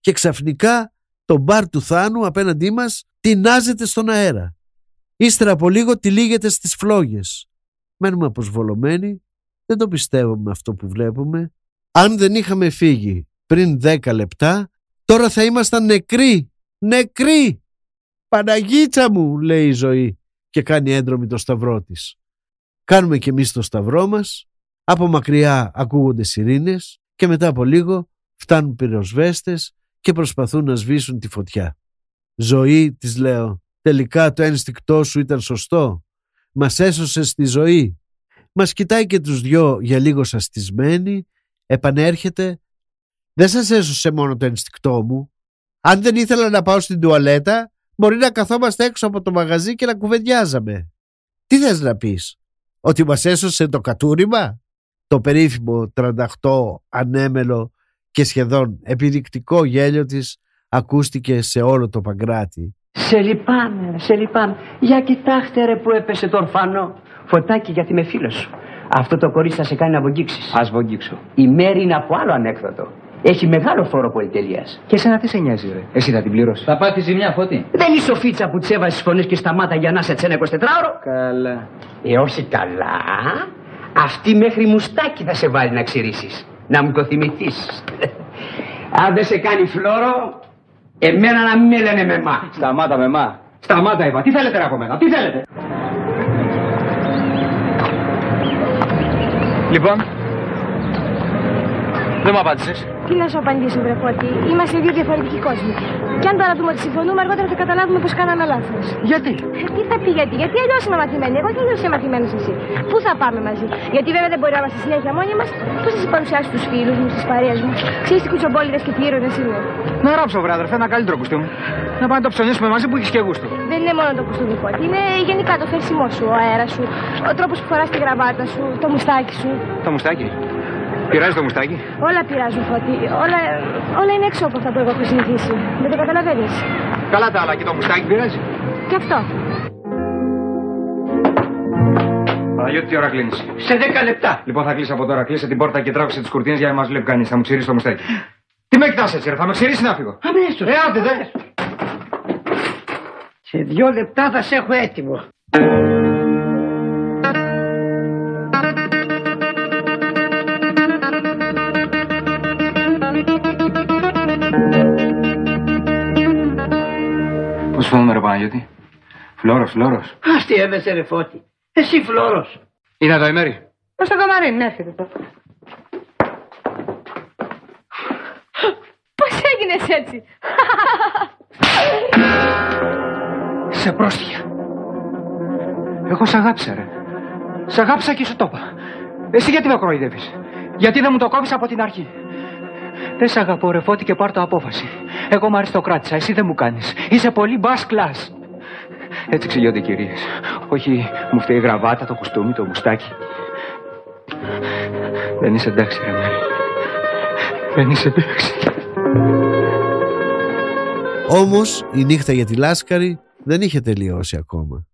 και ξαφνικά το μπαρ του Θάνου απέναντί μας τεινάζεται στον αέρα. Ύστερα από λίγο τυλίγεται στις φλόγες. Μένουμε αποσβολωμένοι, δεν το πιστεύουμε αυτό που βλέπουμε. Αν δεν είχαμε φύγει πριν 10 λεπτά, τώρα θα ήμασταν νεκροί, νεκροί. Παναγίτσα μου, λέει η ζωή και κάνει έντρομη το σταυρό της. Κάνουμε κι εμείς το σταυρό μας, από μακριά ακούγονται σιρήνες και μετά από λίγο φτάνουν πυροσβέστες και προσπαθούν να σβήσουν τη φωτιά. Ζωή, της λέω, τελικά το ένστικτό σου ήταν σωστό. Μας έσωσε στη ζωή. Μας κοιτάει και τους δυο για λίγο σαστισμένοι, επανέρχεται. Δεν σας έσωσε μόνο το ένστικτό μου. Αν δεν ήθελα να πάω στην τουαλέτα, μπορεί να καθόμαστε έξω από το μαγαζί και να κουβεντιάζαμε. Τι θες να πεις, ότι μας έσωσε το κατούριμα; Το περίφημο 38 ανέμελο και σχεδόν επιδεικτικό γέλιο της ακούστηκε σε όλο το Παγκράτη. Σε λυπάμαι, σε λυπάμαι. Για κοιτάξτε ρε που έπεσε το ορφανό. Φωτάκι γιατί είμαι φίλος σου. Αυτό το κορίτσι θα σε κάνει να βογγίξεις. Ας βογγίξω. Η Μέρη είναι από άλλο ανέκδοτο. Έχει μεγάλο φόρο πολυτελείας. Και εσένα τι σε νοιάζει, ρε. Εσύ θα την πληρώσεις. Θα πάθεις ζημιά, φώτη. Δεν είσαι ο Φίτσα που της έβαζες τις φωνές και σταμάτα για να είσαι τσένα 24ωρο. Καλά. Ε, όχι καλά. Αυτή μέχρι μουστάκι θα σε βάλει να ξυρίσεις. Να μου το θυμηθείς. Αν δεν σε κάνει φλόρο, εμένα να μην με λένε με μα. Σταμάτα με μα. Σταμάτα είπα. Τι θέλετε από μένα, τι θέλετε. Λοιπόν. Δεν μου απάντησες. Τι να σου απαντήσω, βρε Φώτη. Είμαστε δύο διαφορετικοί κόσμοι. Και αν τώρα δούμε ότι συμφωνούμε, αργότερα θα καταλάβουμε πως κάναμε λάθος. Γιατί; Ε, τι θα πει γιατί, γιατί αλλιώς είμαι μαθημένη. Εγώ και αλλιώς είσαι μαθημένο εσύ. Πού θα πάμε μαζί; Γιατί βέβαια δεν μπορεί να είμαστε συνέχεια μόνοι μας. Πώ θα σας παρουσιάσει τους φίλους μου, τις παρέες μου; Ξέρεις τι κουτσομπόλιδες και τι ήρωες είναι; Να ράψω, βράδερφε, ένα καλύτερο κουστούμι. Να πάμε να το ψωνίσουμε μαζί που έχεις και γούστο. δεν είναι μόνο το κουστούμι φώτη. Είναι γενικά το φέρσιμό σου, ο αέρας σου, ο τρόπος που φοράς τη γραβάτα σου, το μουστάκι σου. Το μουστάκι; Πειράζει το μουστάκι; Όλα πειράζουν φώτη. Όλα, όλα είναι έξω από αυτά που εγώ έχω συνηθίσει. Δεν το καταλαβαίνεις. Καλά τα άλλα και το μουστάκι πειράζει; Και αυτό. Παναγιώτη, τι ώρα κλείνεις; Σε 10 λεπτά. Λοιπόν, θα κλείσει από τώρα. Κλείσε την πόρτα και τράβηξε τις κουρτίνες για να μας βλέπει κανείς. Θα μου ξυρίσει το μουστάκι. Τι με κοιτάς έτσι, ρε. Θα με ξυρίσει να φύγω; Αμέσως. Ε, άντε, δε. Σε δύο λεπτά θα σε έχω έτοιμο. Ρε Παναγιώτη. Φλόρος, φλόρος. Αστείευεσαι ρε φώτη. Εσύ φλόρος. Είναι εδώ η Μέρη. Προς το καμαρίνι, ναι, έρχεται τώρα. Πώς έγινες έτσι; Σε πρόστια. Εγώ σ' αγάπησα, ρε. Σ' αγάπησα και σου το είπα. Εσύ γιατί με κοροϊδεύεις; Γιατί δεν μου το κόβεις από την αρχή; Δεν σ' αγαπώ, ρε Φώτη, και πάρ' το απόφαση. Εγώ μ' αριστοκράτησα, εσύ δεν μου κάνεις. Είσαι πολύ bass class. Έτσι ξηγιώνται οι κυρίες. Όχι, μου φταίει η γραβάτα, το κουστούμι, το μουστάκι. Δεν είσαι εντάξει, ρε Μέρη. Δεν είσαι εντάξει. Όμως η νύχτα για τη Λάσκαρη δεν είχε τελειώσει ακόμα.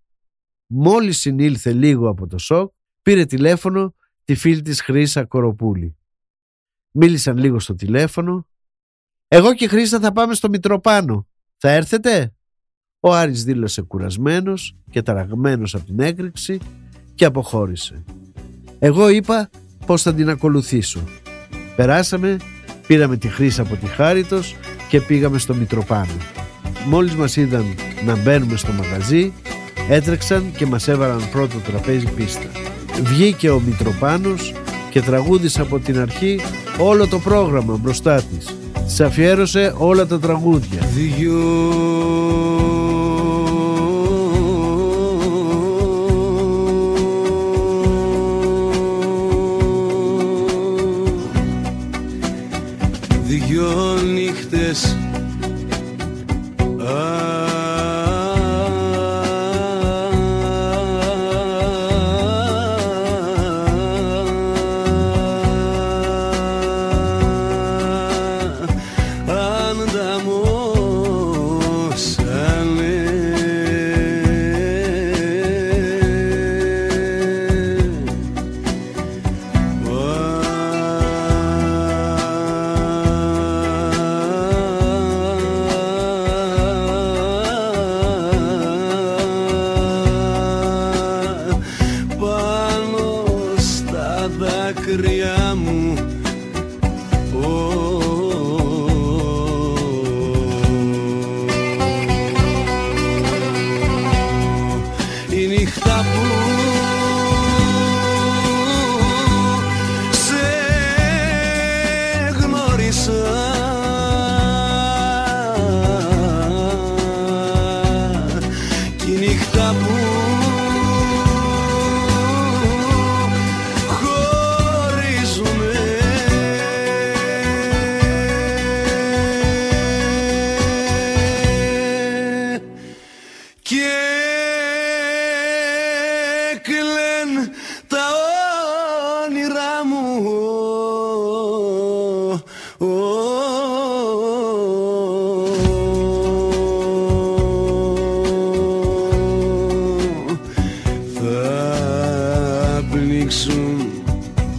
Μόλις συνήλθε λίγο από το σοκ, πήρε τηλέφωνο τη φίλη της Χρύσα Κοροπούλη. Μίλησαν λίγο στο τηλέφωνο. «Εγώ και η Χρύσα θα πάμε στο Μητροπάνο. Θα έρθετε» Ο Άρης δήλωσε κουρασμένος και ταραγμένος από την έκρηξη και αποχώρησε. Εγώ είπα πως θα την ακολουθήσω. Περάσαμε, πήραμε τη Χρύσα από τη Χάριτος και πήγαμε στο Μητροπάνο. Μόλις μας είδαν να μπαίνουμε στο μαγαζί, έτρεξαν και μας έβαλαν πρώτο τραπέζι πίστα. Βγήκε ο Μητροπάνος και τραγούδισε από την αρχή όλο το πρόγραμμα μπροστά της. Της αφιέρωσε όλα τα τραγούδια. Δυο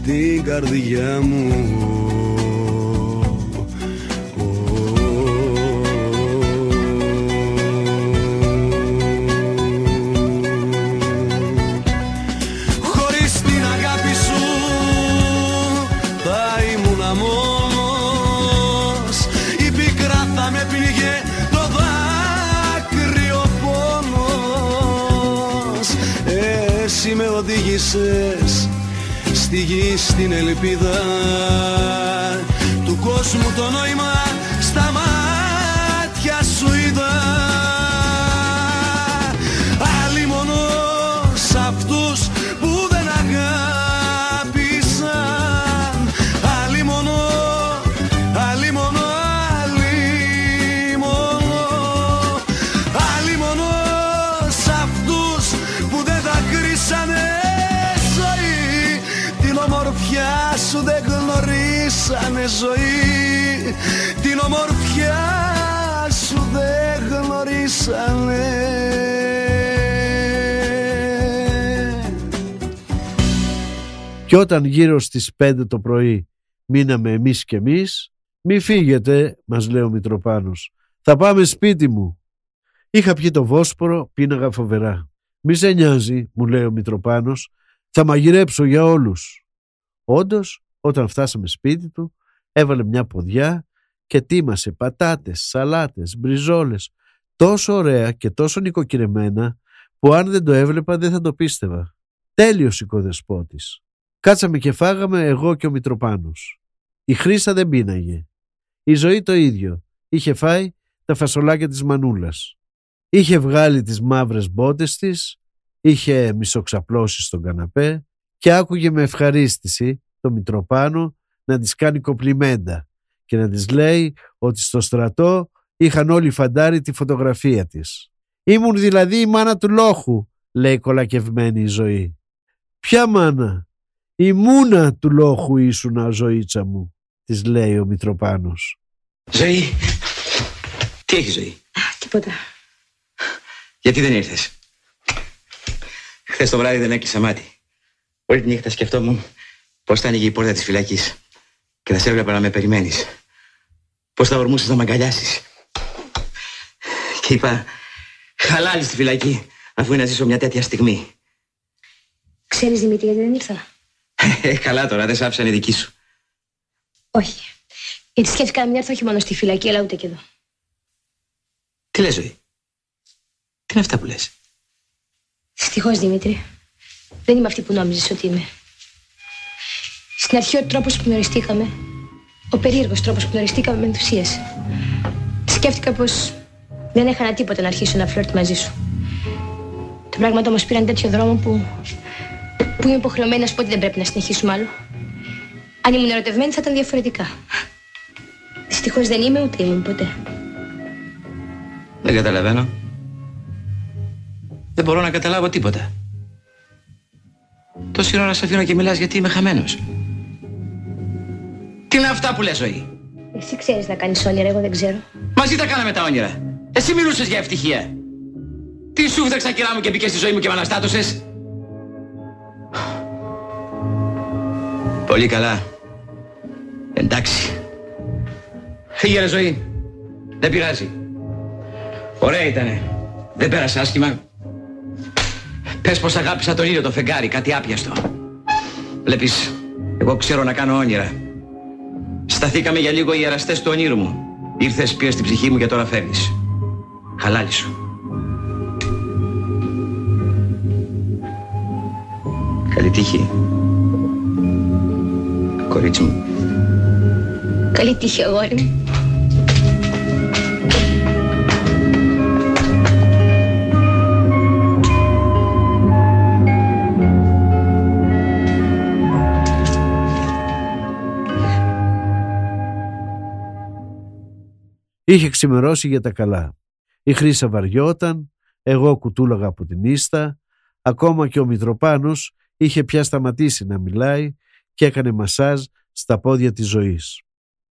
την καρδιά μου στην ελπίδα Του κόσμου το νόημα ζωή Την ομορφιά σου δεν γνωρίσανε Και όταν γύρω στις 5 το πρωί μείναμε εμείς και εμείς, μη φύγετε, μας λέει ο Μητροπάνος. Θα πάμε σπίτι μου. Είχα πιει το Βόσπορο, πίναγα φοβερά. Μη σε νοιάζει, μου λέει ο Μητροπάνος, θα μαγειρέψω για όλους. Όντως, όταν φτάσαμε σπίτι του, έβαλε μια ποδιά και τίμασε πατάτες, σαλάτες, μπριζόλες, τόσο ωραία και τόσο νοικοκυρεμένα, που αν δεν το έβλεπα δεν θα το πίστευα. Τέλειος οικοδεσπότης. Κάτσαμε και φάγαμε εγώ και ο Μητροπάνος. Η Χρύσα δεν πίναγε. Η ζωή το ίδιο. Είχε φάει τα φασολάκια της μανούλας. Είχε βγάλει τις μαύρες μπότες της, είχε μισοξαπλώσει στον καναπέ και άκουγε με ευχαρίστηση το Μητροπάνο να της κάνει κοπλιμέντα και να της λέει ότι στο στρατό είχαν όλοι φαντάρει τη φωτογραφία της. «Ήμουν δηλαδή η μάνα του λόχου», λέει κολακευμένη η ζωή. «Ποια μάνα» «Η μούνα του λόχου ήσουνα ζωήτσα μου», της λέει ο Μητροπάνος. Ζωή; Τι έχει ζωή; Τίποτα. Γιατί δεν ήρθες; Χθες το βράδυ δεν έκλεισα μάτι. Όλη τη νύχτα σκεφτόμουν πώς θα ανοίγει η πόρτα της φυλακής και θα σε έβλεπα να με περιμένεις. Πώς θα ορμούσες να με αγκαλιάσεις. Και είπα, χαλάλη στη φυλακή, αφού είναι να ζήσω μια τέτοια στιγμή. Ξέρεις Δημήτρη γιατί δεν ήρθα; Ε, καλά τώρα, δεν σ' άφησαν οι δικοί σου. Όχι. Γιατί σκέφτηκα να μην έρθω όχι μόνο στη φυλακή αλλά ούτε και εδώ. Τι λες, ζωή; Τι είναι αυτά που λες; Δυστυχώς Δημήτρη. Δεν είμαι αυτή που νόμιζες ότι είμαι. Στην αρχή ο τρόπος που γνωριστήκαμε, ο περίεργος τρόπος που γνωριστήκαμε με ενθουσίασε. Σκέφτηκα πως δεν έχανα τίποτα να αρχίσω να φλερτ μαζί σου. Τα πράγματα όμως πήραν τέτοιο δρόμο που, που είμαι υποχρεωμένη να σου πω ότι δεν πρέπει να συνεχίσουμε άλλο. Αν ήμουν ερωτευμένη θα ήταν διαφορετικά. Δυστυχώς δεν είμαι ούτε ήμουν ποτέ. Δεν καταλαβαίνω. Δεν μπορώ να καταλάβω τίποτα. Τόση ώρα σε αφήνω και μιλάς γιατί είμαι χαμένος. Τι είναι αυτά που λες ζωή; Εσύ ξέρεις να κάνεις όνειρα, εγώ δεν ξέρω. Μαζί τα κάναμε τα όνειρα. Εσύ μιλούσες για ευτυχία. Τι σου φτιάξα κυρά μου και μπήκες στη ζωή μου και με αναστάτωσες; Πολύ καλά. Εντάξει. Φύγε ρε ζωή. Δεν πειράζει. Ωραία ήτανε. Δεν πέρασε άσχημα. Πες πως αγάπησα τον ήλιο το φεγγάρι, κάτι άπιαστο. Βλέπεις, εγώ ξέρω να κάνω όνειρα. Σταθήκαμε για λίγο οι εραστές του ονείρου μου. Ήρθες, πήρες την ψυχή μου και τώρα φεύγεις. Χαλάλι σου. Καλή τύχη. Κορίτσι μου. Καλή τύχη, αγόρι μου. Είχε ξημερώσει για τα καλά. Η Χρύσα βαριόταν, εγώ κουτούλαγα από την ίστα, ακόμα και ο Μητροπάνος είχε πια σταματήσει να μιλάει και έκανε μασάζ στα πόδια της ζωής.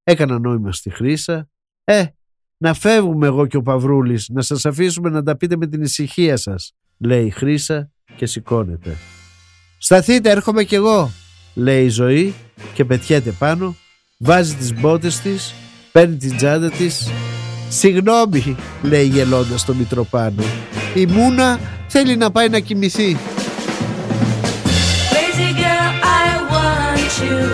Έκανα νόημα στη Χρύσα. «Ε, να φεύγουμε εγώ και ο Παυρούλης, να σας αφήσουμε να τα πείτε με την ησυχία σας», λέει η Χρύσα και σηκώνεται. «Σταθείτε, έρχομαι κι εγώ», λέει η ζωή και πετιέται πάνω, βάζει τις μπότες της, παίρνει την τσάντα της «Συγγνώμη», λέει γελώντας στο Μητροπάνο. «Η Μούνα θέλει να πάει να κοιμηθεί». Crazy girl, I want you.